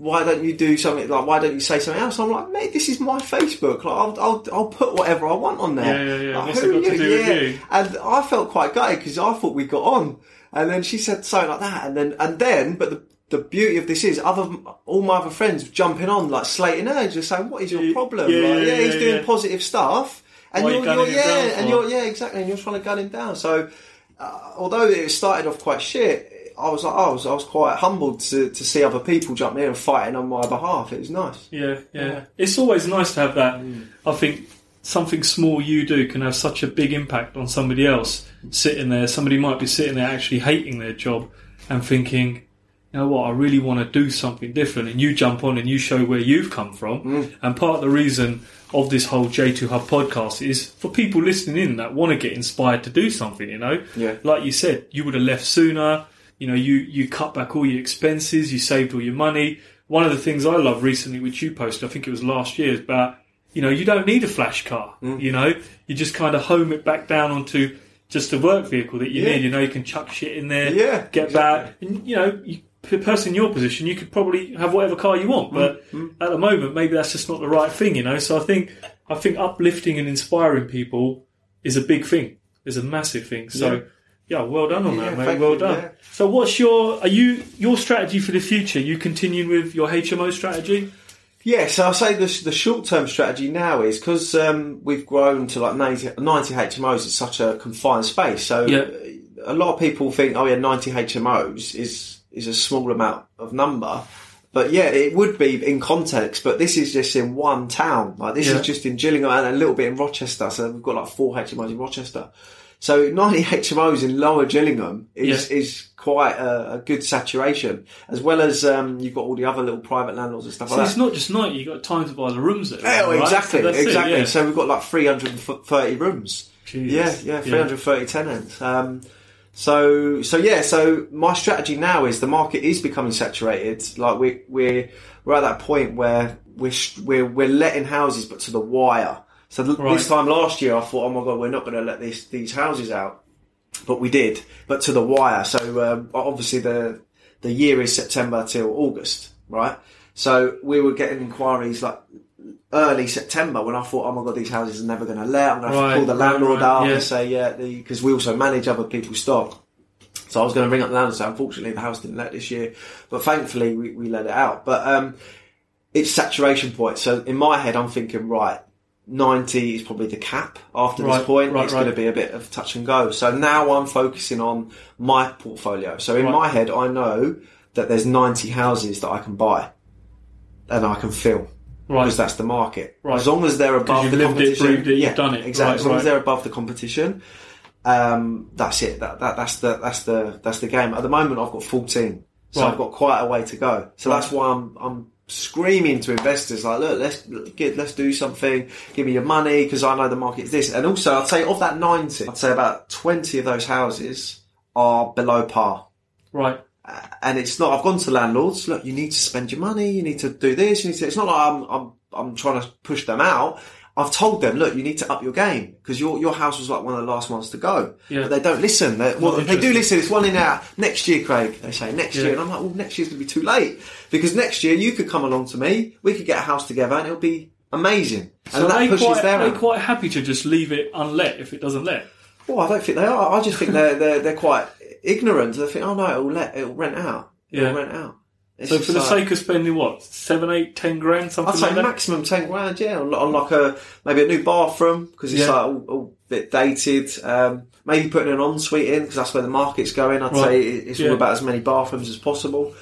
Why don't you do something like? Why don't you say something else? I'm like, mate, this is my Facebook. Like, I'll, I'll, I'll put whatever I want on there. Yeah, yeah, yeah. Like, What's who it got are to do with Yeah. you? And I felt quite gutted because I thought we got on. And then she said something like that, and then and then, but the the beauty of this is other all my other friends jumping on like slating her, just saying, "What is your problem? yeah, like, yeah, he's yeah, doing yeah. positive stuff, and Why are you're, you you're down yeah, and for? you're yeah, exactly, and you're trying to gun him down." So, uh, although it started off quite shit, I was like, I was I was quite humbled to to see other people jumping in and fighting on my behalf. It was nice. Yeah, yeah. It's always nice to have that. Mm. I think something small you do can have such a big impact on somebody else sitting there. Somebody might be sitting there actually hating their job and thinking, you know what, I really want to do something different. And you jump on and you show where you've come from. Mm. And part of the reason of this whole J2 Hub podcast is for people listening in that want to get inspired to do something, you know? Yeah. Like you said, you would have left sooner. You know, you, you cut back all your expenses, you saved all your money. One of the things I love recently, which you posted, I think it was last year, is about, you know, you don't need a flash car. Mm. You know, you just kind of home it back down onto just a work vehicle that you Yeah. need. You know, you can chuck shit in there, Yeah, get exactly. back. And, you know, you, the person in your position, you could probably have whatever car you want, but Mm-hmm. at the moment, maybe that's just not the right thing. You know, so I think I think uplifting and inspiring people is a big thing. Is a massive thing. So. Yeah. Yeah, well done on Yeah, that, mate. Well you, done. yeah. So, what's your are you your strategy for the future? You continuing with your HMO strategy? Yeah, so I'll say the, the short term strategy now is because um, we've grown to like 90, 90 HMOs, it's such a confined space. So a lot of people think, oh yeah, 90 HMOs is, is a small amount of number. but yeah, it would be in context. But this is just in one town. Like this Yeah. is just in Gillingham and a little bit in Rochester. So we've got like four HMOs in Rochester. So 90 HMOs in Lower Gillingham is Yeah. is quite a, a good saturation, as well as um, you've got all the other little private landlords and stuff So like it's that. not just 90, you've got time to buy the rooms there. Oh, right? exactly, So that's it, exactly. yeah. So we've got like 330 rooms. Yeah, yeah, 330 tenants. Um, so, so yeah, so my strategy now is the market is becoming saturated. Like we, we're, we're at that point where we're, we're, we're letting houses, but to the wire. So Right. this time last year, I thought, oh my god, we're not going to let these these houses out, but we did, but to the wire. So um, obviously the the year is September till August, right? So we were getting inquiries like early September when I thought, oh my god, these houses are never going to let. I'm going to have Right, to call the landlord right, up yeah. and say, yeah, because we also manage other people's stock. So I was going to ring up the landlord and say, unfortunately, the house didn't let this year, but thankfully we, we let it out. But um, it's saturation point. So in my head, I'm thinking, right, 90 is probably the cap after Right, this point. right, it's right. going to be a bit of touch and go. So now I'm focusing on my portfolio. So in my head, I know that there's 90 houses that I can buy and I can fill. Right. Because that's the market. Right. As long as they're above you've the lived it, competition. it, you've yeah, done it. Exactly. Right, as long as they're above the competition, um, that's it. That, that that's the that's the that's the game. At the moment, I've got 14, so. I've got quite a way to go. So that's why I'm I'm screaming to investors like, look, let's get, let's do something. Give me your money because I know the market's this. And also, I'd say of that 90, I'd say about 20 of those houses are below par Right. and it's not. I've gone to landlords. Look, you need to spend your money. You need to do this. You need to. It's not like I'm. I'm. I'm trying to push them out. I've told them, look, you need to up your game because your your house was like one of the last ones to go. Yeah. But they don't listen. They, well, they do listen. It's one in out next year, Craig. They say next Yeah. year, and I'm like, well, next year's gonna be too late because next year you could come along to me. We could get a house together, and it'll be amazing. So and that pushes quite, their. they quite happy to just leave it unlet if it doesn't let. Well, I don't think they are. I just think they're they're they're quite ignorant. They think, oh no, it'll let it'll rent out. It'll Yeah. rent out. It's So for the like- sake of spending what seven, eight, ten grand, something I'd say like maximum ten grand, yeah, on, on like a maybe a new bathroom because it's Yeah. like all, all bit dated. Um, maybe putting an ensuite in because that's where the market's going. I'd Right. say it's Yeah. all about as many bathrooms as possible.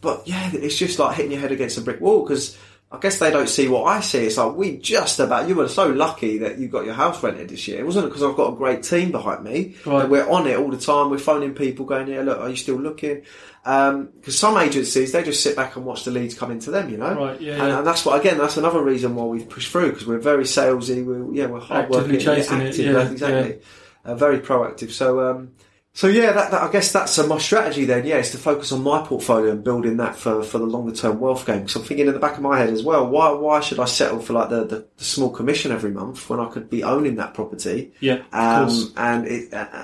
But yeah, it's just like hitting your head against a brick wall because I guess they don't see what I see. It's like we just about you were so lucky that you got your house rented this year. It wasn't because I've got a great team behind me. Right. We're on it all the time. We're phoning people, going, "Yeah, look, are you still looking?" Because some agencies they just sit back and watch the leads come into them. You know, Right, yeah, and, yeah. and that's what again. That's another reason why we've pushed through because we're very salesy. We're yeah, we're hard working, Actively chasing it, yeah, exactly. Uh, very proactive. So, um, so yeah, that, that, I guess that's uh, my strategy then. Yeah, is to focus on my portfolio and building that for, for the longer term wealth game. Because I'm thinking in the back of my head as well, why why should I settle for like the, the, the small commission every month when I could be owning that property? Yeah. Um, and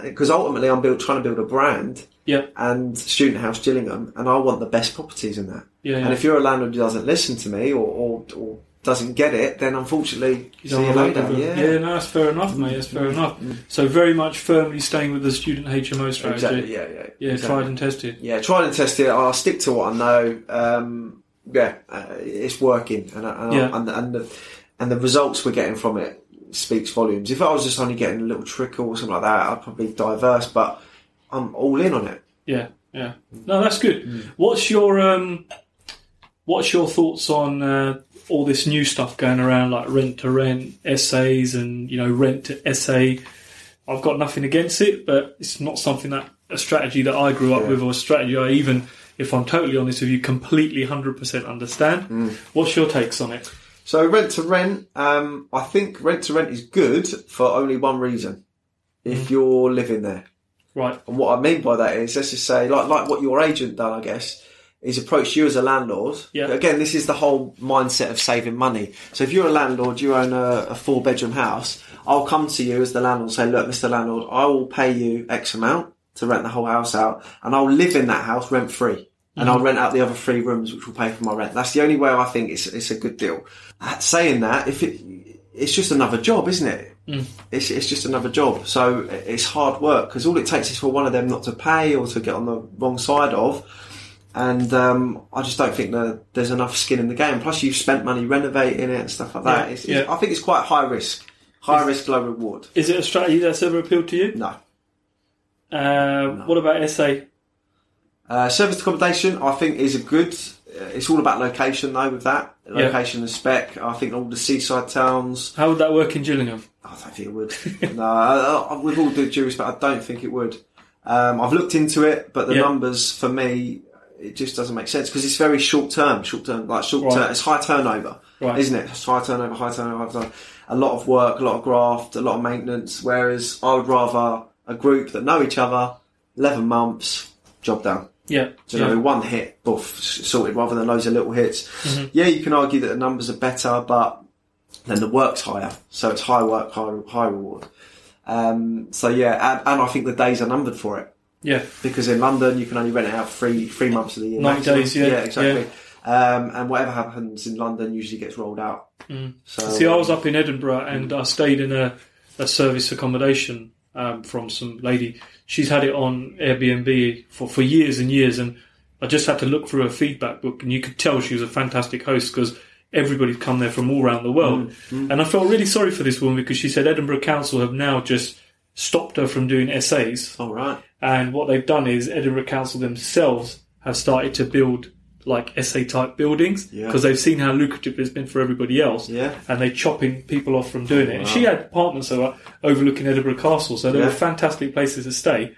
because ultimately I'm build, trying to build a brand Yeah, and Student House Gillingham, and I want the best properties in that. Yeah, yeah. And if you're a landlord who doesn't listen to me or, or, or doesn't get it, then unfortunately, You see you later. work with them. Yeah. yeah, no, that's fair enough, mate. That's fair enough. So very much firmly staying with the student HMO strategy. Exactly. Yeah, yeah. Yeah, exactly. tried and tested. Yeah, tried and tested. I'll stick to what I know. Um, yeah, uh, it's working, and and, Yeah. and and the and the results we're getting from it speaks volumes. If I was just only getting a little trickle or something like that, I'd probably diverse. But I'm all in on it. Yeah, yeah. No, that's good. What's your um, what's your thoughts on uh, all this new stuff going around, like rent to rent SAs and you know rent to SA? I've got nothing against it, but it's not something that a strategy that I grew up Yeah. with, or a strategy I even, if I'm totally honest with you, completely hundred percent understand. What's your takes on it? So rent to rent, um, I think rent to rent is good for only one reason: if you're living there. Right. And what I mean by that is, let's just say, like like what your agent done, I guess, is approached you as a landlord. Yeah. Again, this is the whole mindset of saving money. So if you're a landlord, you own a, a four bedroom house, I'll come to you as the landlord and say, look, Mr. Landlord, I will pay you X amount to rent the whole house out, and I'll live in that house rent free. And I'll mm-hmm. rent out the other three rooms, which will pay for my rent. That's the only way I think it's, it's a good deal. Saying that, if it, it's just another job, isn't it? It's, it's just another job. So it's hard work because all it takes is for one of them not to pay or to get on the wrong side of. And um, I just don't think that there's enough skin in the game. Plus, you've spent money renovating it and stuff like that. Yeah, It's, it's- I think it's quite high risk. High risk, low reward. Is it a strategy that's ever appealed to you? No. Uh, What about SA? Uh, service accommodation, I think, is a good it's all about location though. With that location and spec, I think all the seaside towns. How would that work in Gillingham? I don't think it would. no, I, I, with all due respect, I don't think it would. Um, I've looked into it, but the Yeah. numbers for me, it just doesn't make sense because it's very short term. Short term, like short Right. term, it's high turnover, Right. isn't it? It's high turnover, high turnover, high turnover. A lot of work, a lot of graft, a lot of maintenance. Whereas I would rather a group that know each other, eleven months, job done. Yeah. Do you yeah. know, one hit, boof, sorted, rather than loads of little hits. Mm-hmm. Yeah, you can argue that the numbers are better, but then the work's higher, so it's high work, high, high reward. Um, so yeah, and, and I think the days are numbered for it yeah. because in London you can only rent it out three three months of the year. 90 maximum. days, yeah, exactly. Um, and whatever happens in London usually gets rolled out. So See, I was up in Edinburgh and I stayed in a, a service accommodation um, from some lady. She's had it on Airbnb for, for years and years, and I just had to look through her feedback book, and you could tell she was a fantastic host because everybody's come there from all around the world. Mm, mm. And I felt really sorry for this woman because she said Edinburgh Council have now just stopped her from doing SAs. all right. And what they've done is Edinburgh Council themselves have started to build like SA type buildings Yeah. because they've seen how lucrative it's been for everybody else. Yeah. And they're chopping people off from doing it. And she had apartments that were uh, overlooking Edinburgh Castle, so they Yeah. were fantastic places to stay.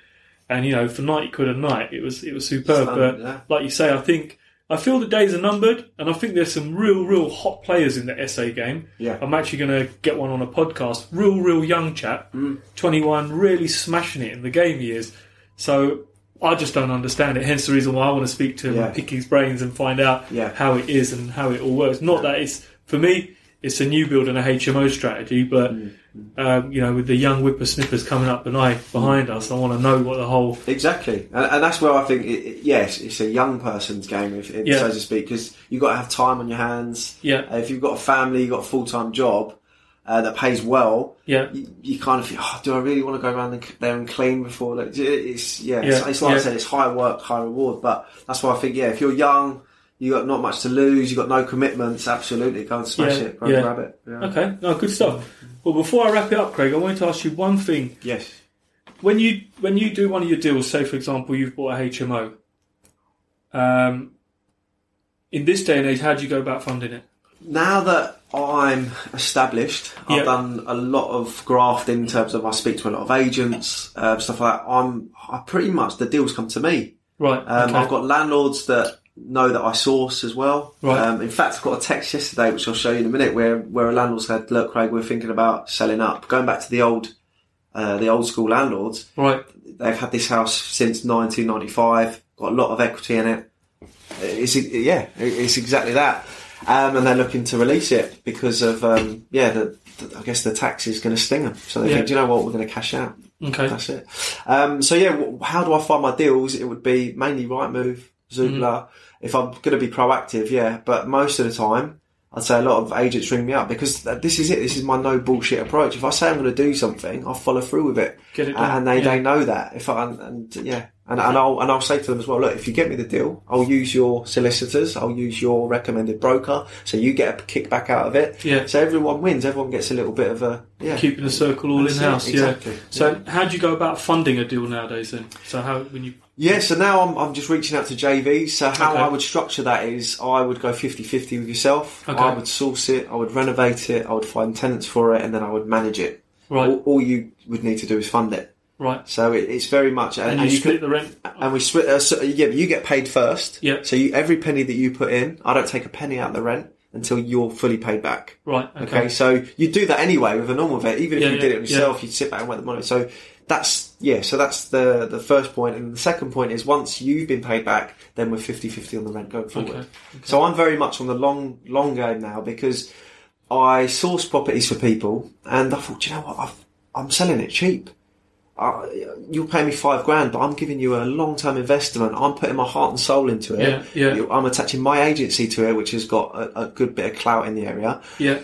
And you know, for ninety quid a night, it was it was superb. Stunning, but yeah. like you say, I think I feel the days are numbered, and I think there's some real, real hot players in the SA game. Yeah. I'm actually going to get one on a podcast. Real, real young chap, Mm. 21, really smashing it in the game he is. So I just don't understand it. Hence the reason why I want to speak to him Yeah. and pick his brains and find out Yeah. how it is and how it all works. Not that it's for me, it's a new build and a HMO strategy, but Mm. um, you know, with the young whippersnippers coming up and I behind us, I want to know what the whole Exactly, and, and that's where I think, it, it- yes, it's a young person's game, if, if Yeah. so to speak, because you've got to have time on your hands. Yeah. Uh, if you've got a family, you've got a full time job uh, that pays well. yeah You, you kind of oh, do I really want to go around and- there and clean before? Like, it's yeah, it's, Yeah, it's like I said, it's high work, high reward. But that's why I think, yeah, if you're young, you got not much to lose, you got no commitments. Absolutely, go and smash Yeah, it, go yeah. and grab it. Yeah. Okay, no, good stuff. Well, before I wrap it up, Craig, I wanted to ask you one thing. Yes. When you when you do one of your deals, say for example you've bought a HMO, um, in this day and age, how do you go about funding it? now that I'm established. I've done a lot of graft in terms of I speak to a lot of agents, uh, stuff like that. I'm I pretty much the deals come to me. Right. Um, okay. I've got landlords that know that I source as well. Right. Um, in fact, I got a text yesterday, which I'll show you in a minute, where where a landlord said, "Look, Craig, we're thinking about selling up, going back to the old." Uh, the old school landlords, right. they've had this house since 1995, got a lot of equity in it. It's yeah, it's exactly that. Um, and they're looking to release it because of um, yeah, the, the, I guess the tax is going to sting them. So they Yeah. think, do you know what, we're going to cash out. Okay. That's it. Um, so yeah, how do I find my deals? It would be mainly Rightmove, Zoopla. Mm-hmm. If I'm going to be proactive, yeah. But most of the time, I'd say a lot of agents ring me up because this is it. This is my no bullshit approach. If I say I'm going to do something, I'll follow through with it. Get it And they, yeah. they know that. If I and, and yeah, and, and I'll and I'll say to them as well. Look, if you get me the deal, I'll use your solicitors. I'll use your recommended broker, so you get a kickback out of it. Yeah. So everyone wins. Everyone gets a little bit of a yeah. Keeping the circle all in house. exactly. Yeah. So how do you go about funding a deal nowadays then? So how when you Yeah, so now I'm, I'm just reaching out to JVs. So how Okay. I would structure that is I would go 50-50 with yourself. Okay. I would source it, I would renovate it, I would find tenants for it, and then I would manage it. right All, all you would need to do is fund it. right So it, it's very much, and you you split can- the rent. and we split. Uh, so, yeah, but you get paid first. Yeah. So you, every penny that you put in, I don't take a penny out of the rent until you're fully paid back. Right. Okay, Okay. so you do that anyway with a normal vet. Even if Yeah, you yeah, did it yeah. yourself, you'd sit back and wait the money. So that's yeah. So that's the the first point, and the second point is once you've been paid back, then we're 50-50 on the rent going forward. Okay, So I'm very much on the long long game now because I source properties for people, and I thought, "Do you know what, I've, I'm selling it cheap. Uh, you'll pay me five grand, but I'm giving you a long term investment. I'm putting my heart and soul into it. Yeah, yeah. I'm attaching my agency to it, which has got a, a good bit of clout in the area Yeah.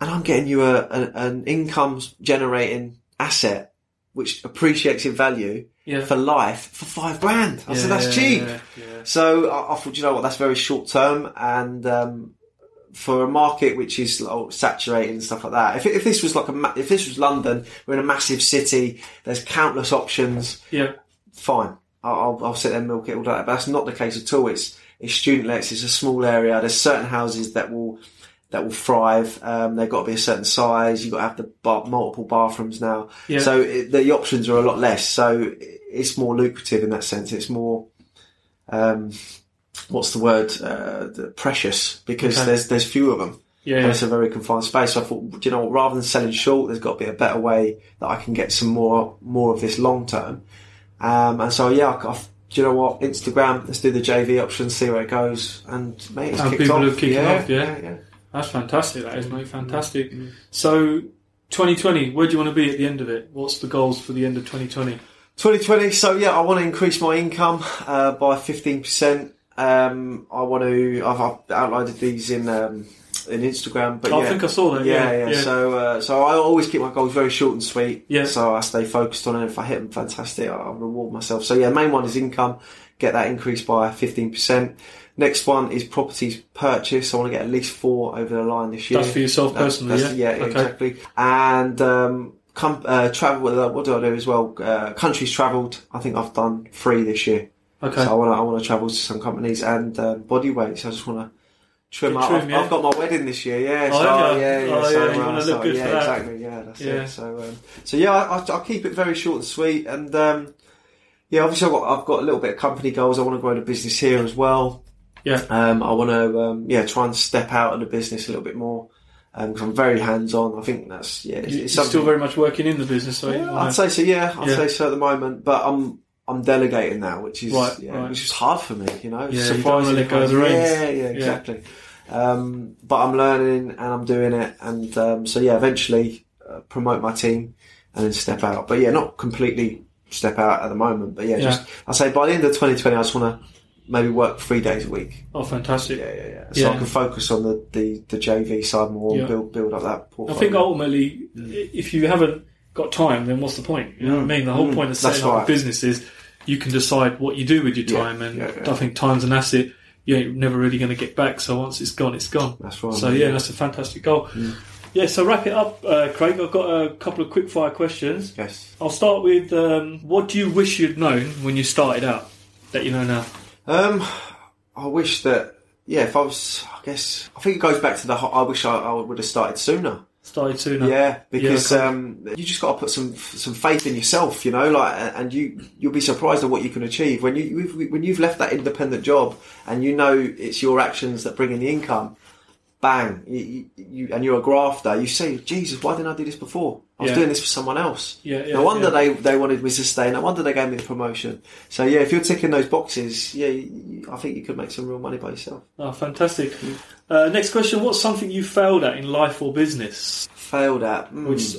and I'm getting you a, a an income generating asset which appreciates in value Yeah. for life for five grand. I said that's cheap. yeah, yeah. So I, I thought, you know what, that's very short term and. Um, for a market which is like, saturated and stuff like that, if, if this was like a ma- if this was London, we're in a massive city. There's countless options. Yeah. Fine, I'll, I'll, I'll sit there and milk it all day. But that's not the case at all. It's it's student lets. It's a small area. There's certain houses that will that will thrive. Um, they've got to be a certain size. You've got to have the bar- multiple bathrooms now. Yeah. So it, the options are a lot less. So it's more lucrative in that sense. It's more, um, what's the word? Uh, the precious because Okay. there's there's few of them. Yeah, And it's a very confined space. So I thought, do you know what? Rather than selling short, there's got to be a better way that I can get some more more of this long term. Um, and so yeah, I, I, do you know what? Instagram. Let's do the JV option, see where it goes, and mate, it's And kicked people off. are kicking yeah, off, yeah. yeah. That's fantastic. That is, mate. Fantastic. So, 2020. Where do you want to be at the end of it? What's the goals for the end of 2020? 2020. So yeah, I want to increase my income uh, by 15%. Um, I want to. I've, I've outlined these in um, in Instagram, but I yeah. think I saw that. yeah, Yeah, yeah. So, uh, so I always keep my goals very short and sweet. Yeah. So I stay focused on it. If I hit them, fantastic. I- I'll reward myself. So yeah, main one is income. Get that increase by fifteen percent. Next one is properties purchase. I want to get at least four over the line this year. That's for yourself personally, that's- yeah? yeah, Okay. exactly. And um, com- uh, travel. Uh, what do I do as well? Uh, countries travelled. I think I've done three this year. Okay. So I want to I want to travel to some companies and um, body weights. I just want to trim up. trim, I've, yeah. I've got my wedding this year. Yeah. Oh, so, have you? yeah, yeah. Oh, so, yeah, uh, so, look good yeah, for that. exactly. Yeah, that's Yeah. it. So, um, so yeah, I, I, I'll keep it very short and sweet. And um, yeah, obviously I've got I've got a little bit of company goals. I want to grow the business here as well. Yeah. Um, I want to um, yeah try and step out of the business a little bit more. because I'm very hands on. I think that's yeah. It's, it's still very much working in the business, so Yeah, I'd say so. Yeah, I'd Yeah. say so at the moment. But I'm I'm delegating now, which is Right, yeah, right. which is hard for me. You know, Yeah, you don't wanna let go of the reins. Yeah, yeah, exactly. Um, but I'm learning and I'm doing it, and um, so yeah, eventually uh, promote my team and then step out. But yeah, not completely step out at the moment. But yeah, Yeah. just I say by the end of 2020, I just want to maybe work three days a week. Oh, fantastic. Yeah, yeah, yeah. So Yeah. I can focus on the, the, the JV side more Yeah. and build build up that portfolio. I think ultimately, i- if you haven't got time, then what's the point? You know what I mean? The whole Mm. point of That's setting up a business is you can decide what you do with your time, and. I think time's an asset. You're never really going to get back. So once it's gone, it's gone. That's right. So yeah, that's a fantastic goal. Yeah. So wrap it up, uh, Craig. I've got a couple of quick fire questions. yes. I'll start with um, what do you wish you'd known when you started out that you know now? Um, I wish that yeah. If I was, I guess I think it goes back to the. ho- I wish I, I would have started sooner. Started sooner. Yeah, because okay. um, you just got to put some some faith in yourself, you know, like, and you you'll be surprised at what you can achieve when you when you've left that independent job and you know it's your actions that bring in the income. Bang, you, you, and you're a grafter. You say, Jesus, why didn't I do this before? I was Yeah. doing this for someone else. Yeah, yeah, no wonder yeah. they they wanted me to stay. No wonder they gave me the promotion. So yeah, if you're ticking those boxes, yeah, you, I think you could make some real money by yourself. Oh, fantastic. Uh, next question: What's something you failed at in life or business, Failed at. mm. which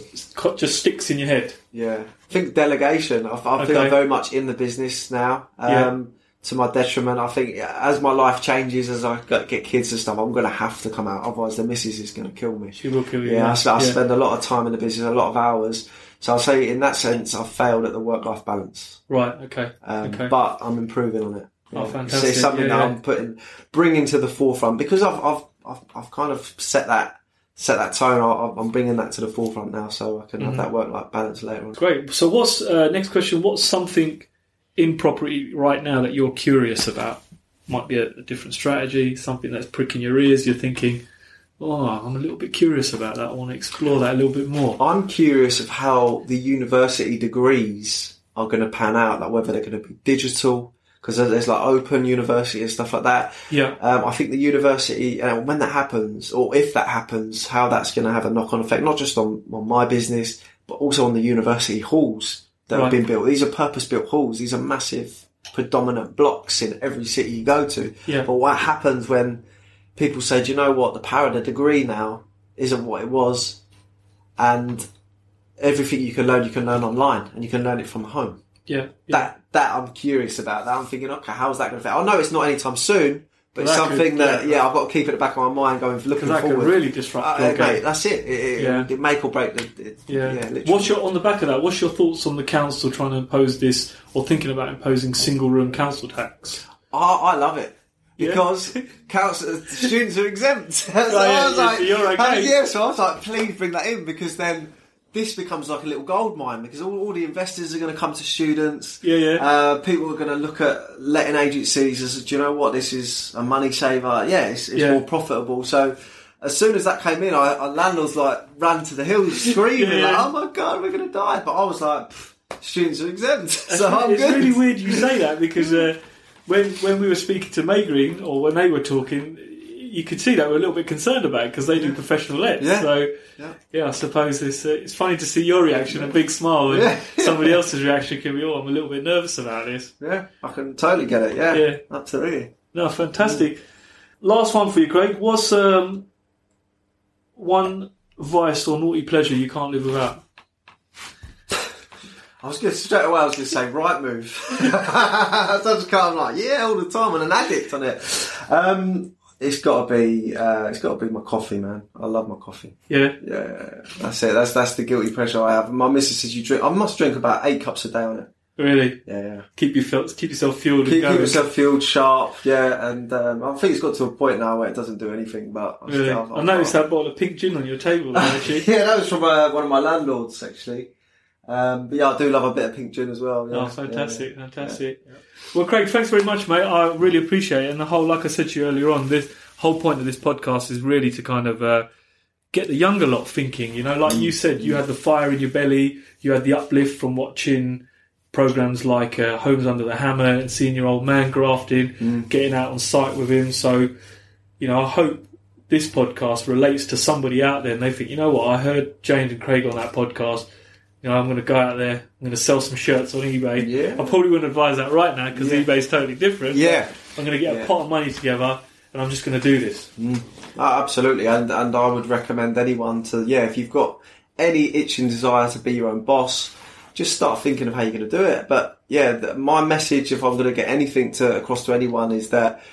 just sticks in your head? Yeah, I think delegation. I, I think I'm very much in the business now. Um, Yeah. To my detriment, I think as my life changes, as I get get kids and stuff, I'm going to have to come out. Otherwise, the missus is going to kill me. She will kill you. Yeah, I Yeah. spend a lot of time in the business, a lot of hours. So I'll say, in that sense, I've failed at the work-life balance. Right. Okay. Um, okay. But I'm improving on it. Oh, Yeah. fantastic. It's something Yeah, that. I'm putting, bringing to the forefront because I've, I've, I've, I've kind of set that, set that tone. I- I'm bringing that to the forefront now, so I can Mm-hmm. have that work-life balance later on. Great. So, what's uh, next question? What's something in property right now that you're curious about? Might be a, a different strategy, something that's pricking your ears. You're thinking, "Oh, I'm a little bit curious about that. I want to explore that a little bit more." I'm curious of how the university degrees are going to pan out, like whether they're going to be digital, because there's like open university and stuff like that. Yeah. Um, I think the university, and when that happens, or if that happens, how that's going to have a knock-on effect, not just on, on my business, but also on the university halls that Right. have been built. These are purpose-built halls. These are massive, predominant blocks in every city you go to. Yeah. But what happens when people say, do you know what, the power of the degree now isn't what it was, and everything you can learn, you can learn online, and you can learn it from home. Yeah. yeah. That that I'm curious about. That I'm thinking, okay, how's that going oh, to affect? I know it's not anytime soon, but it's something could- that yeah. yeah. I've got to keep it at the back of my mind, going looking Because that could forward. really disrupt Uh, your uh, mate, that's it. It, it, Yeah. it make or break the. It, Yeah. yeah, what's your on the back of that? What's your thoughts on the council trying to impose this or thinking about imposing single room council tax? I, I love it. Yeah. Because council, students are exempt. so yeah, I was yeah, like, so you're okay. yeah, so I was like, please bring that in because then this becomes like a little gold mine because all, all the investors are going to come to students. Yeah, yeah. Uh, people are going to look at letting agencies as, do you know what, this is a money saver. Yeah, it's, it's Yeah. more profitable. So as soon as that came in, I, our landlords like ran to the hills screaming Yeah. like, "Oh my god, we're going to die!" But I was like, "Students are exempt, so I'm it's good." really weird you say that because uh, when when we were speaking to May Green or when they were talking, you could see that we're a little bit concerned about because they do professional lets. Yeah. So Yeah. yeah, I suppose it's uh, it's funny to see your reaction, a big smile, and Yeah. somebody else's reaction can be, "Oh, I'm a little bit nervous about this." Yeah, I can totally get it. Yeah, Yeah. absolutely. No, fantastic. Last one for you, Craig. What's um, one vice or naughty pleasure you can't live without? I was going to straight away. I was going to say Rightmove. I just kind of like yeah, all the time. I'm an addict on it. Um, it's got to be. Uh, it's got to be my coffee, man. I love my coffee. Yeah, Yeah, that's it. That's that's the guilty pleasure I have. My missus says you drink. I must drink about eight cups a day on it. really. Yeah, yeah. Keep you feel, keep yourself fueled Keep, keep yourself fueled, sharp. Yeah, and um, I think it's got to a point now where it doesn't do anything. But I Really? still- I noticed that bottle of pink gin on your table, actually. yeah, that was from uh, one of my landlords actually. Um, but yeah, I do love a bit of pink gin as well. Yeah. Oh, fantastic, Yeah. fantastic. Well, Craig, thanks very much, mate. I really appreciate it. And the whole, like I said to you earlier on, this whole point of this podcast is really to kind of uh, get the younger lot thinking. You know, like you said, you had the fire in your belly, you had the uplift from watching programs like uh, Homes Under the Hammer and seeing your old man grafting, getting out on site with him. So, you know, I hope this podcast relates to somebody out there and they think, you know what, I heard James and Craig on that podcast. You know, I'm going to go out there. I'm going to sell some shirts on eBay. Yeah. I probably wouldn't advise that right now because Yeah. eBay's totally different. Yeah. I'm going to get Yeah. a pot of money together and I'm just going to do this. Oh, absolutely, and and I would recommend anyone to yeah, if you've got any itching desire to be your own boss, just start thinking of how you're going to do it. But yeah, the, my message, if I'm going to get anything to across to anyone, is that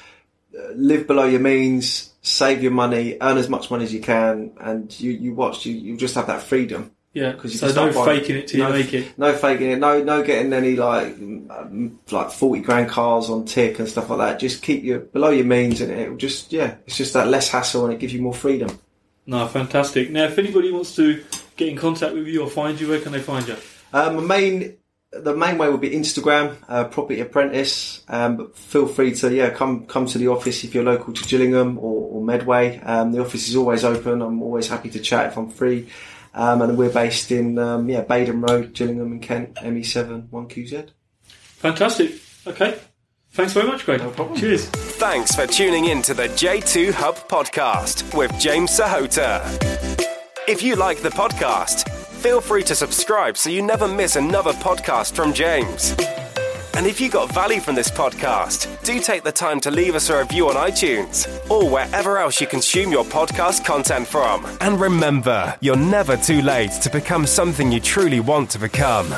uh, live below your means, save your money, earn as much money as you can, and you you watch you you just have that freedom. Yeah. 'Cause because So no faking it till no, you make it. No faking it. No, no getting any like um, like forty grand cars on tick and stuff like that. Just keep your below your means, and it will just yeah, it's just that less hassle and it gives you more freedom. No, fantastic. Now, if anybody wants to get in contact with you or find you, where can they find you? Um, the main the main way would be Instagram, uh, Property Apprentice. Um, but feel free to yeah come come to the office if you're local to Gillingham or, or Medway. Um, the office is always open. I'm always happy to chat if I'm free. Um, and we're based in um, yeah Baden Road, Gillingham and Kent, ME7 1QZ. Fantastic. Okay. Thanks very much, Craig. No problem. Cheers. Thanks for tuning in to the J2 Hub podcast with James Sahota. If you like the podcast, feel free to subscribe so you never miss another podcast from James. And if you got value from this podcast, do take the time to leave us a review on iTunes or wherever else you consume your podcast content from. And remember, you're never too late to become something you truly want to become.